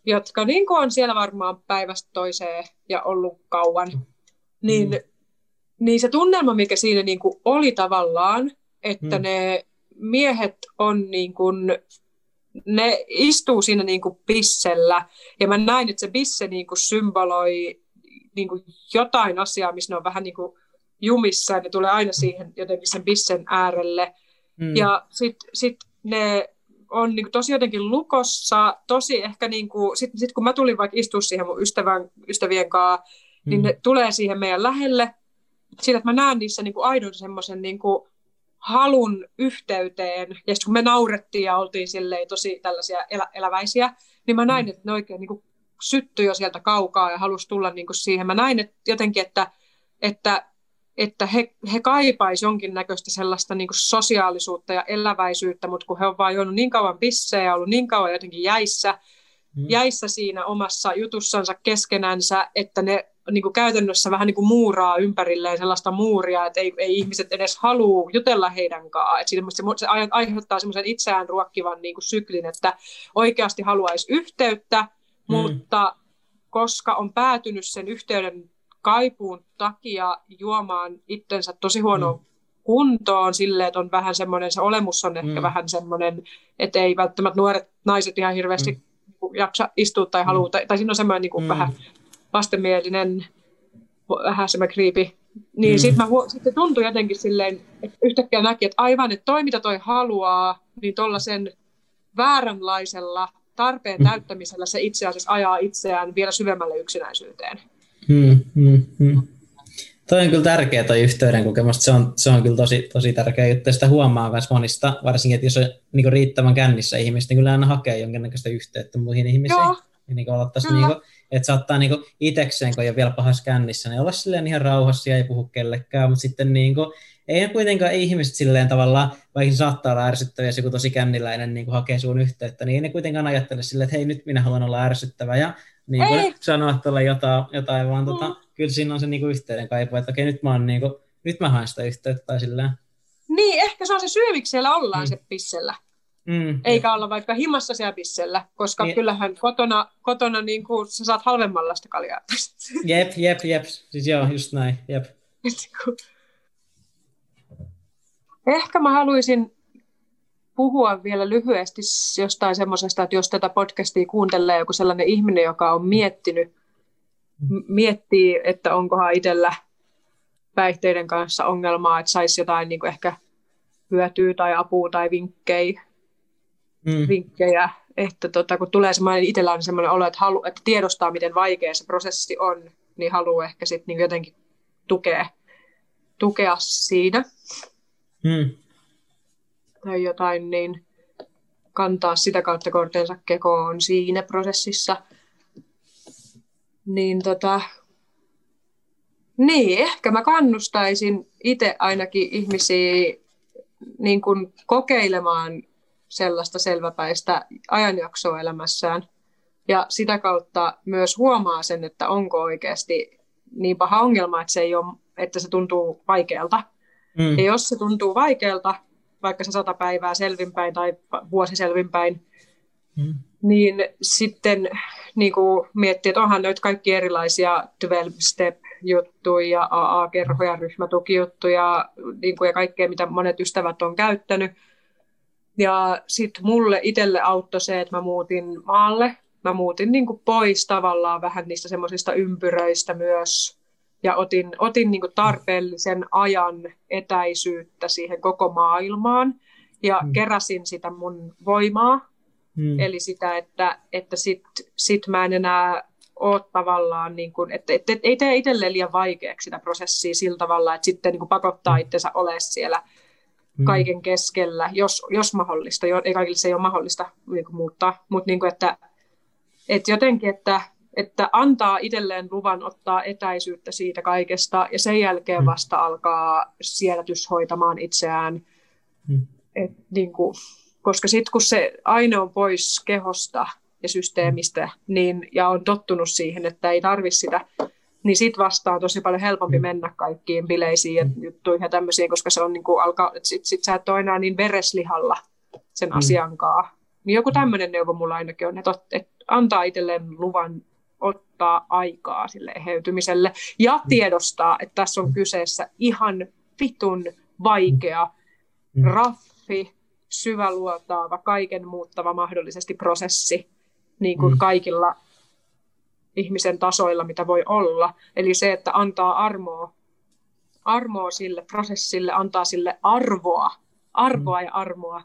jotka niin kuin on siellä varmaan päivästä toiseen ja ollut kauan. Niin, hmm. niin se tunnelma, mikä siinä niin kuin oli tavallaan, että hmm. ne miehet on niin kuin, ne istuu siinä niin kuin pissellä, ja mä näin, että se bisse niin kuin symboloi niin kuin jotain asiaa, missä ne on vähän niin kuin jumissa, ja ne tulee aina siihen jotenkin sen bissen äärelle. Mm. Ja sitten sit ne on niin kuin tosi jotenkin lukossa, tosi ehkä niin kuin, sitten sit kun mä tulin vaikka istua siihen mun ystävän, ystävien kanssa, mm. niin ne tulee siihen meidän lähelle, sillä että mä näen niissä niin kuin aidon semmoisen niin kuin halun yhteyteen, ja sitten kun me naurettiin ja oltiin silleen tosi tällaisia elä, eläväisiä, niin mä näin, mm. että ne oikein niin kuin syttyi jo sieltä kaukaa ja halusi tulla niin kuin siihen. Mä näin että jotenkin, että, että, että he, he kaipaisivat jonkinnäköistä sellaista niin sosiaalisuutta ja eläväisyyttä, mutta kun he ovat vain juonut niin kauan pissejä ja ollut niin kauan jotenkin jäissä, mm. jäissä siinä omassa jutussansa keskenänsä, että ne niin kuin käytännössä vähän niin kuin muuraa ympärilleen sellaista muuria, että ei, ei ihmiset edes halua jutella heidän kanssaan. Että se, se aiheuttaa semmoisen itseään ruokkivan niin kuin syklin, että oikeasti haluaisi yhteyttä, mm. mutta koska on päätynyt sen yhteyden kaipuun takia juomaan itsensä tosi huonoon mm. kuntoon silleen, että on vähän semmoinen, se olemus on ehkä mm. vähän semmoinen, että ei välttämättä nuoret naiset ihan hirveästi mm. jaksa istua tai halua, mm. tai, tai siinä on semmoinen niin kuin mm. vähän vastenmielinen, vähän semmoinen kriipi. Niin mm. sitten sit se tuntui jotenkin silleen, että yhtäkkiä näki, että aivan, että toi mitä toi haluaa, niin tuollaisen vääränlaisella tarpeen mm. täyttämisellä se itse asiassa ajaa itseään vielä syvemmälle yksinäisyyteen. Hmm, hmm, hmm. Toi on kyllä tärkeä toi yhteyden kokemus. Se on, se on kyllä tosi, tosi tärkeä juttu. Sitä huomaa myös monista, varsinkin, että jos on niin riittävän kännissä ihmistä, niin kyllä aina hakee jonkinnäköistä yhteyttä muihin ihmisiin. Joo. Ja niin aloittaisi, niin kuin, että saattaa niin itsekseen, kun ei ole vielä pahassa kännissä, niin olla silleen ihan rauhassa ja ei puhu kellekään, mutta sitten niin kuin, ei kuitenkaan ihmiset silleen tavallaan, vaikka saattaa olla ärsyttävä, jos joku tosi känniläinen niin kuin hakee sun yhteyttä, niin ei ne kuitenkaan ajattele silleen, että hei nyt minä haluan olla ärsyttävä ja niin kuin sanoa tuolle jotain, jotain vaan tota, mm. kyllä siinä on se niin yhteyden kaipu, että okei nyt mä, oon, niin kuin, nyt mä haen sitä yhteyttä tai silleen. Niin, ehkä se on se syy, miksi siellä ollaan mm. se pissellä. Mm, eikä olla vaikka himassa siellä pissellä, koska niin. kyllähän kotona, kotona niin kuin, sä saat halvemmalla sitä kaljaa. (laughs) Jep, jep, jep. Siis joo, just näin, jep. (laughs) Ehkä mä haluaisin puhua vielä lyhyesti jostain semmoisesta, että jos tätä podcastia kuuntelee joku sellainen ihminen, joka on miettinyt, miettii, että onkohan itsellä päihteiden kanssa ongelmaa, että saisi jotain niin kuin ehkä hyötyä tai apua tai vinkkejä, mm. vinkkejä että tota, kun tulee semmoinen, itsellä on semmoinen olo, että, halu, että tiedostaa, miten vaikea se prosessi on, niin haluaa ehkä sitten niin jotenkin tukea, tukea siinä. Mm. Tai jotain, niin kantaa sitä kautta kortensa kekoon siinä prosessissa. Niin tota, niin, ehkä mä kannustaisin itse ainakin ihmisiä niin kuin kokeilemaan sellaista selväpäistä ajanjaksoa elämässään. Ja sitä kautta myös huomaa sen, että onko oikeasti niin paha ongelma, että se, ei ole, että se tuntuu vaikealta. Mm. Ja jos se tuntuu vaikealta, vaikka se sata päivää selvinpäin tai vuosi selvinpäin, mm. niin sitten niin kuin miettii, että onhan noita kaikki erilaisia 12-step-juttuja ja AA-kerhoja, ryhmätukijuttuja niin kuin ja kaikkea, mitä monet ystävät on käyttänyt. Ja sitten mulle itselle auttoi se, että mä muutin maalle. Mä muutin niin kuin pois tavallaan vähän niistä semmoisista ympyröistä myös. Ja otin, otin niin kuin tarpeellisen ajan etäisyyttä siihen koko maailmaan. Ja mm. keräsin sitä mun voimaa. Mm. Eli sitä, että, että sit, sit mä en enää ole tavallaan, niin kuin, että, että, että ei tee itselleen liian vaikeaksi sitä prosessia sillä tavalla, että sitten niin kuin pakottaa mm. itsensä olemaan siellä – mm. kaiken keskellä, jos, jos mahdollista. Jo, ei kaikille se ei ole mahdollista niin kuin muuttaa, mutta niin kuin, että, että jotenkin, että, että antaa itselleen luvan ottaa etäisyyttä siitä kaikesta ja sen jälkeen mm. vasta alkaa siedätys hoitamaan itseään. Mm. Et, niin kuin, koska sitten kun se aine on pois kehosta ja systeemistä niin, ja on tottunut siihen, että ei tarvitse sitä niin sit vasta on tosi paljon helpompi mm. mennä kaikkiin bileisiin ja mm. juttuihin ja tämmöisiin, koska se on niin kuin alkaa, sit, sit sä et ole enää niin vereslihalla sen mm. asiankaan. Niin joku tämmöinen neuvo mulla ainakin on, että, että antaa itselleen luvan ottaa aikaa sille eheytymiselle ja mm. tiedostaa, että tässä on kyseessä ihan vitun vaikea, mm. raffi, syväluotaava, kaiken muuttava mahdollisesti prosessi niin kuin mm. kaikilla ihmisen tasoilla, mitä voi olla. Eli se, että antaa armoa, armoa sille prosessille, antaa sille arvoa, arvoa mm. ja armoa.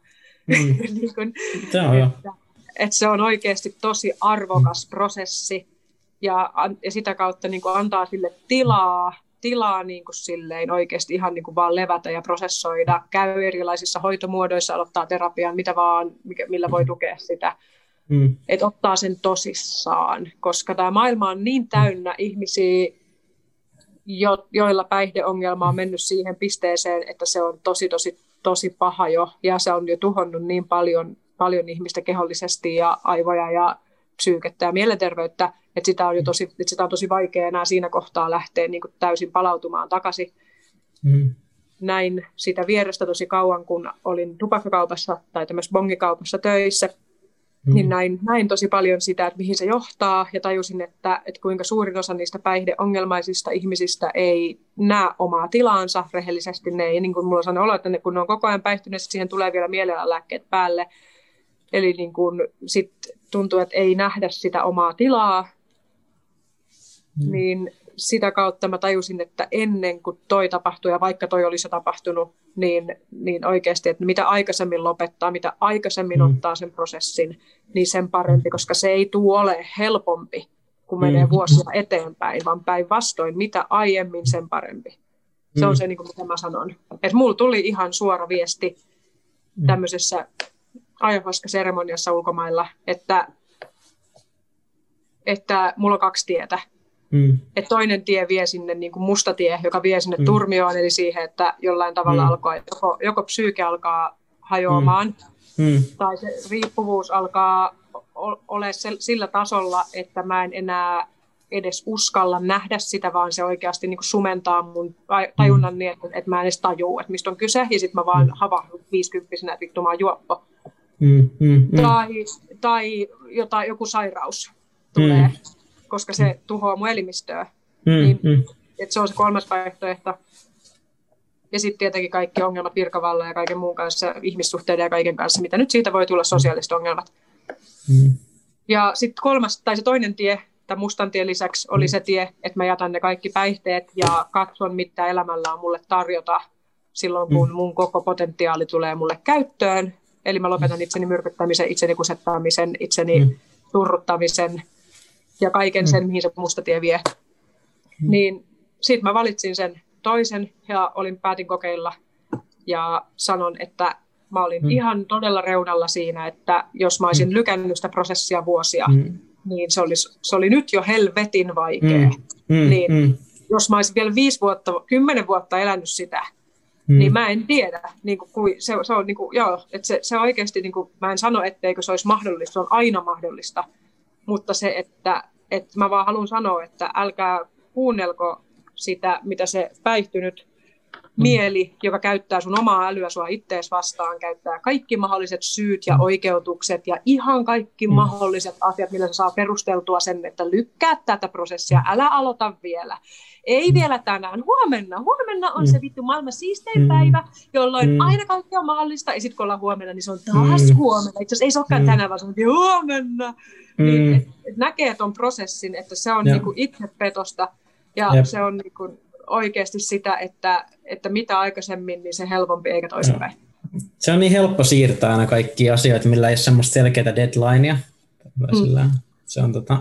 Mm. (laughs) niin kun, että, että se on oikeasti tosi arvokas mm. prosessi ja, ja sitä kautta niin antaa sille tilaa, tilaa niin kuin silleen oikeasti ihan niin kuin vaan levätä ja prosessoida, käy erilaisissa hoitomuodoissa, aloittaa terapian, mitä vaan, millä voi tukea sitä mm. että ottaa sen tosissaan, koska tämä maailma on niin täynnä ihmisiä, jo, joilla päihdeongelma on mennyt siihen pisteeseen, että se on tosi, tosi, tosi paha jo, ja se on jo tuhonnut niin paljon, paljon ihmistä kehollisesti ja aivoja ja psyykettä ja mielenterveyttä, että sitä on jo tosi, että sitä on tosi vaikea enää siinä kohtaa lähteä niin kuin täysin palautumaan takaisin. Mm. Näin sitä vierestä tosi kauan, kun olin tupakkakaupassa tai tämmöisessä bongikaupassa töissä, Mm. Niin näin, näin tosi paljon sitä, että mihin se johtaa ja tajusin, että, että kuinka suurin osa niistä päihdeongelmaisista ihmisistä ei näe omaa tilaansa rehellisesti. Ne ei, niin kuin mulla on olo, että ne, kun ne on koko ajan päihtyneet, siihen tulee vielä lääkkeet päälle. Eli niin kuin sit tuntuu, että ei nähdä sitä omaa tilaa, mm. niin sitä kautta mä tajusin, että ennen kuin toi tapahtui, ja vaikka toi olisi tapahtunut, niin, niin oikeasti, että mitä aikaisemmin lopettaa, mitä aikaisemmin mm. ottaa sen prosessin, niin sen parempi, koska se ei tule ole helpompi, kun menee mm. vuosia eteenpäin, vaan päinvastoin, mitä aiemmin, sen parempi. Se on mm. se, niin kuin mitä mä sanon. Että mulla tuli ihan suora viesti mm. tämmöisessä ayahuasca-seremoniassa ulkomailla, että, että mulla on kaksi tietä. Mm. Et toinen tie vie sinne niin kuin musta tie, joka vie sinne mm. turmioon, eli siihen, että jollain tavalla mm. alkaa, joko, joko psyyke alkaa hajoamaan, mm. Mm. tai se riippuvuus alkaa ole sillä tasolla, että mä en enää edes uskalla nähdä sitä, vaan se oikeasti niin kuin sumentaa mun tajunnan mm. niin, että, että mä en edes tajuu, että mistä on kyse, ja sitten mä vaan mm. havahdun viisikymppisenä, että vittu mä oon juoppo. mm, mm, mm. tai, tai jotain, joku sairaus tulee, mm. Koska se tuhoaa mun elimistöä. Mm, niin, mm. että se on se kolmas vaihtoehto. Ja sitten tietenkin kaikki ongelmat virkavalla ja kaiken muun kanssa, ihmissuhteiden ja kaiken kanssa, mitä nyt siitä voi tulla sosiaaliset ongelmat. Mm. Ja sitten kolmas, tai se toinen tie, tämän mustan tien lisäksi, oli se tie, että mä jätän ne kaikki päihteet ja katson, mitä elämällä on mulle tarjota silloin, kun mun koko potentiaali tulee mulle käyttöön. Eli mä lopetan itseni myrkyttämisen, itseni kusettaamisen, itseni Mm. turruttamisen ja kaiken sen, mihin se musta tie vie. Niin sitten mä valitsin sen toisen ja olin päätin kokeilla ja sanon, että mä olin Mm. ihan todella reunalla siinä, että jos mä olisin lykännyt sitä prosessia vuosia, Mm. niin se, olisi, se oli nyt jo helvetin vaikea. Mm. Mm. Niin. Mm. Jos mä olisin vielä viisi vuotta, kymmenen vuotta elänyt sitä, Mm. niin mä en tiedä. Niin kuin, kui, se, se, on, niin kuin, joo, että se, se oikeasti, niin kuin, mä en sano, etteikö se olisi mahdollista, se on aina mahdollista. Mutta se, että, että mä vaan haluan sanoa, että älkää kuunnelko sitä, mitä se päihtynyt mieli, joka käyttää sun omaa älyä sua ittees vastaan, käyttää kaikki mahdolliset syyt ja oikeutukset ja ihan kaikki mahdolliset asiat, millä se saa perusteltua sen, että lykkää tätä prosessia, älä aloita vielä. Ei vielä tänään, huomenna. Huomenna on se vittu maailman siistein Mm. päivä, jolloin Mm. aina kaikki on mahdollista. Ja sitten kun ollaan huomenna, niin se on taas Mm. huomenna. Itse asiassa ei se olekaan Mm. tänään, vaan se on huomenna. Niin, Mm. et, et näkee ton prosessin, että se on niinku itsepetosta ja Jep. se on niinku oikeasti sitä, että, että mitä aikaisemmin, niin se helpompi eikä toisinpäin. Se on niin helppo siirtää aina kaikki asioita, millä ei ole semmoista selkeää deadlinea. Mm. Se on, tota,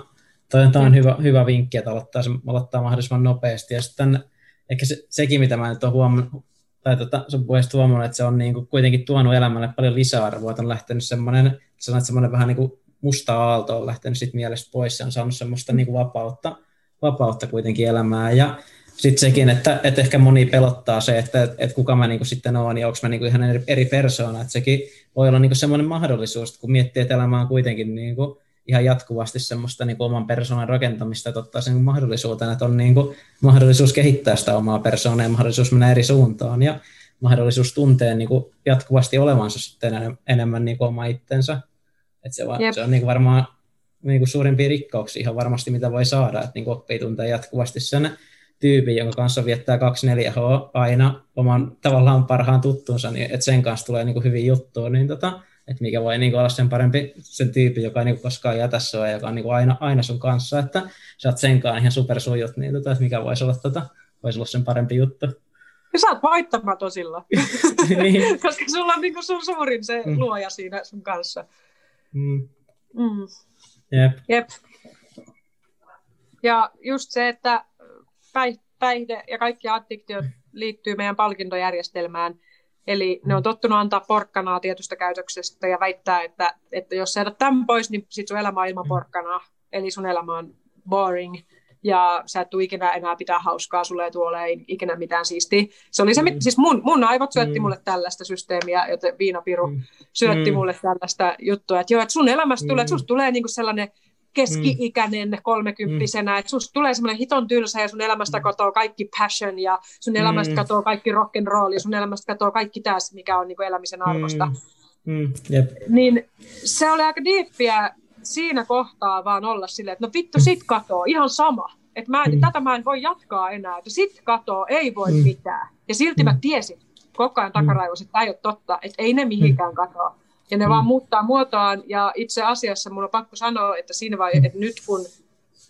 toi, toi on hyvä, hyvä vinkki, että aloittaa, se, aloittaa mahdollisimman nopeasti. Ja sitten ehkä se, sekin, mitä mä nyt olen huomannut, tai tota, sun puheesta huomannut, että se on niin kuin kuitenkin tuonut elämälle paljon lisäarvoa, että on lähtenyt semmoinen, sanoit, semmoinen vähän niin kuin musta aalto on lähtenyt sit mielestä pois ja on saanut semmoista niin kuin vapautta, vapautta kuitenkin elämään. Ja sitten sekin, että, että ehkä moni pelottaa se, että, että kuka mä niinku sitten oon ja onko mä niinku ihan eri, eri persoona. Että sekin voi olla niinku semmoinen mahdollisuus, että kun miettii, että elämä on kuitenkin niinku ihan jatkuvasti semmoista niinku oman persoonan rakentamista, että ottaa sen mahdollisuutena, että on niinku mahdollisuus kehittää sitä omaa persoonaa ja mahdollisuus mennä eri suuntaan ja mahdollisuus tuntea niinku jatkuvasti olevansa sitten enemmän, niinku oma itsensä. Et se, va, Jep. se on niinku varmaan niinku suurimpia rikkauksia ihan varmasti, mitä voi saada, että niinku oppii tuntea jatkuvasti sen tyypin, jonka kanssa viettää 24H aina oman tavallaan parhaan tuttunsa, niin että sen kanssa tulee niinku hyviä juttuja, niin tota, että mikä voi niinku olla sen parempi sen tyypin, joka ei niinku koskaan jätä sua ja joka on niinku aina, aina sun kanssa, että sä oot sen kanssa ihan supersujut, niin tota, että mikä voisi olla, tota, voisi olla sen parempi juttu. Ja sä oot voittamaton silloin, (laughs) niin. (laughs) koska sulla on niinku sun suurin se Mm. luoja siinä sun kanssa. mm. Mm. Jep. Jep. Ja just se, että päihde ja kaikki addiktiot liittyy meidän palkintojärjestelmään. Eli ne on tottunut antaa porkkanaa tietystä käytöksestä ja väittää, että, että jos sä jätät tämän pois, niin sit sun elämä on ilman porkkanaa. Eli sun elämä on boring ja sä et tule ikinä enää pitää hauskaa, sulle ei tule olemaan ikinä mitään siistiä. Se oli se, mit- siis mun, mun aivot syötti Mm. mulle tällaista systeemiä, joten viinapiru Mm. syötti Mm. mulle tällaista juttua, että joo, että sun elämästä tulee, että Mm. tulee niinku sellainen keski-ikäinen kolmekymppisenä, että susta tulee semmoinen hiton tylsä ja sun elämästä katoaa kaikki passion ja sun elämästä Mm. katoaa kaikki rock and roll ja sun elämästä katoaa kaikki tässä, mikä on niinku elämisen arvosta. Mm. Mm. Jep. Niin se oli aika diippiä siinä kohtaa vaan olla silleen, että no vittu sit katoo, ihan sama. Että mä en, Mm. tätä mä en voi jatkaa enää, että sit katoo, ei voi Mm. mitään. Ja silti mä Mm. tiesin koko ajan takaraivossa, että tämä ei ole totta, että ei ne mihinkään katoa. Ja ne vaan muuttaa muotoaan ja itse asiassa mun on pakko sanoa, että siinä vaiheessa, että nyt kun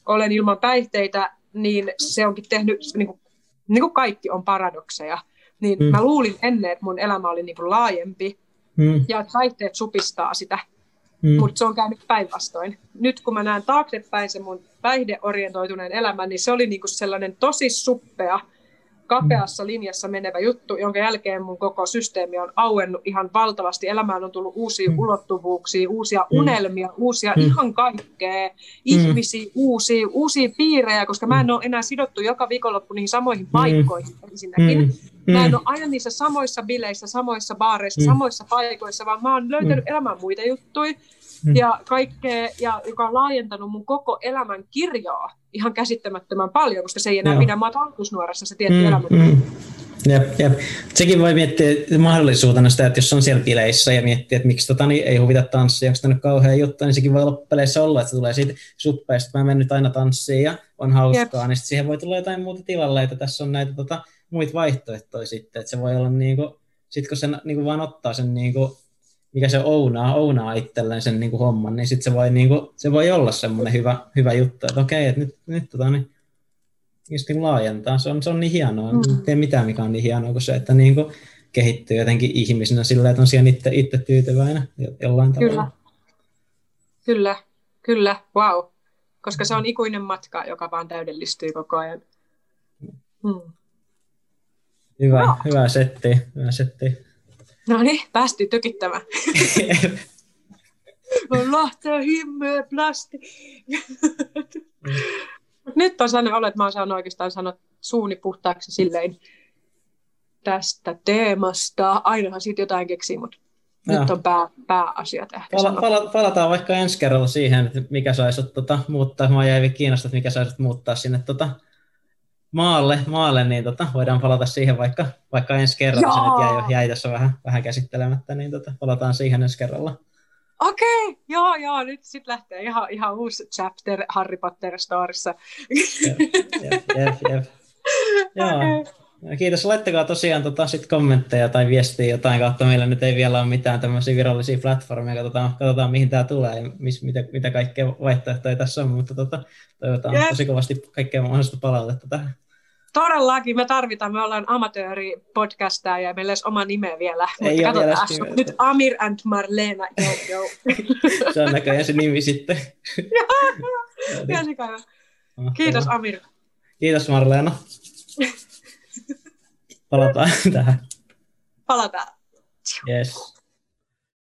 olen ilman päihteitä, niin se onkin tehnyt, niin kuin, niin kuin kaikki on paradokseja. Niin Mm. mä luulin ennen, että mun elämä oli niin kuin laajempi Mm. ja että päihteet supistaa sitä, Mm. mutta se on käynyt päinvastoin. Nyt kun mä näen taaksepäin se mun päihdeorientoituneen elämän, niin se oli niinku sellainen tosi suppea, kapeassa linjassa menevä juttu, jonka jälkeen mun koko systeemi on auennut ihan valtavasti. Elämään on tullut uusia Mm. ulottuvuuksia, uusia Mm. unelmia, uusia Mm. ihan kaikkea, ihmisiä, uusia, uusia piirejä, koska mä en ole enää sidottu joka viikonloppu niihin samoihin paikkoihin ensinnäkin. Mm. Mä en Mm. ole aina niissä samoissa bileissä, samoissa baareissa, Mm. samoissa paikoissa, vaan mä oon löytänyt Mm. elämän muita juttuja Mm. ja kaikkea, ja, joka on laajentanut mun koko elämän kirjoa ihan käsittämättömän paljon, koska se ei enää Joo. pidä mua talkusnuorassa se tietty Mm, elämä. mm. Jep, jep. Sekin voi miettiä mahdollisuutena sitä, että jos on siellä bileissä ja miettii, että miksi tota, niin ei huvita tanssia, onko tämä kauhean juttu, niin sekin voi loppupeleissä olla, että se tulee siitä suppeista, että mä menen nyt aina tanssiin ja on hauskaa, Jep. niin sitten siihen voi tulla jotain muuta tilalle, että tässä on näitä tota, muita vaihtoehtoja sitten, että se voi olla niin kuin, sit kun se niin kuin vaan ottaa sen niin kuin, mikä se ounaa, ounaa itselleen sen niin kuin homman, niin sitten se voi, niin kuin, se voi olla semmoinen hyvä, hyvä juttu, että okei, että nyt, nyt tota, niin, just niin laajentaa. Se on, se on niin hienoa. Mm. En tee mitään, mikä on niin hienoa kuin se, että niin kuin kehittyy jotenkin ihmisenä sillä, että on siellä itse, itse tyytyväinen jollain tavalla. Kyllä. Kyllä, kyllä, wow. Koska se on ikuinen matka, joka vaan täydellistyy koko ajan. Hmm. Hyvä, no. hyvä setti, hyvä setti. No niin, päästiin tykittämään. Lähtee (laughs) himmeä plasti. Mm nyt on sellainen olo, että mä oon saanut oikeastaan sanoa suuni puhtaaksi silleen tästä teemasta. Ainahan siitä jotain keksii, mutta Joo. nyt on pää, pääasiat ehkä Pala, pala, palataan vaikka ensi kerralla siihen, että mikä saisi tota, muuttaa. Mä jäin kiinnostaa, että mikä saisi muuttaa sinne tota, maalle, maalle, niin tota, voidaan palata siihen vaikka, vaikka ensi kerralla. Se nyt jäi, jäi tässä vähän, vähän käsittelemättä, niin tota, palataan siihen ensi kerralla. Okei, okay, joo, joo, nyt sitten lähtee ihan, ihan uusi chapter Harry Potter storissa. Jep, jep, jep, jep. (laughs) Joo. Okay. Kiitos. Laittakaa tosiaan tota, sit kommentteja tai viestiä jotain kautta. Meillä nyt ei vielä ole mitään tämmöisiä virallisia platformeja. Katsotaan, katsotaan mihin tämä tulee ja mis, mitä, mitä kaikkea vaihtoehtoja tässä on. Mutta tota, toivotaan yep. tosi kovasti kaikkea mahdollista palautetta tähän. Todellakin me tarvitaan, me ollaan amatööri-podcastaa ja meillä olisi oma nime vielä. Ei mutta katsotaan, vielä nyt Amir and Marlena, joo, joo. (laughs) se on näköjään se nimi sitten. (laughs) ja se. Kiitos Amir. Kiitos Marlena. Palataan (laughs) tähän. Palataan. Yes.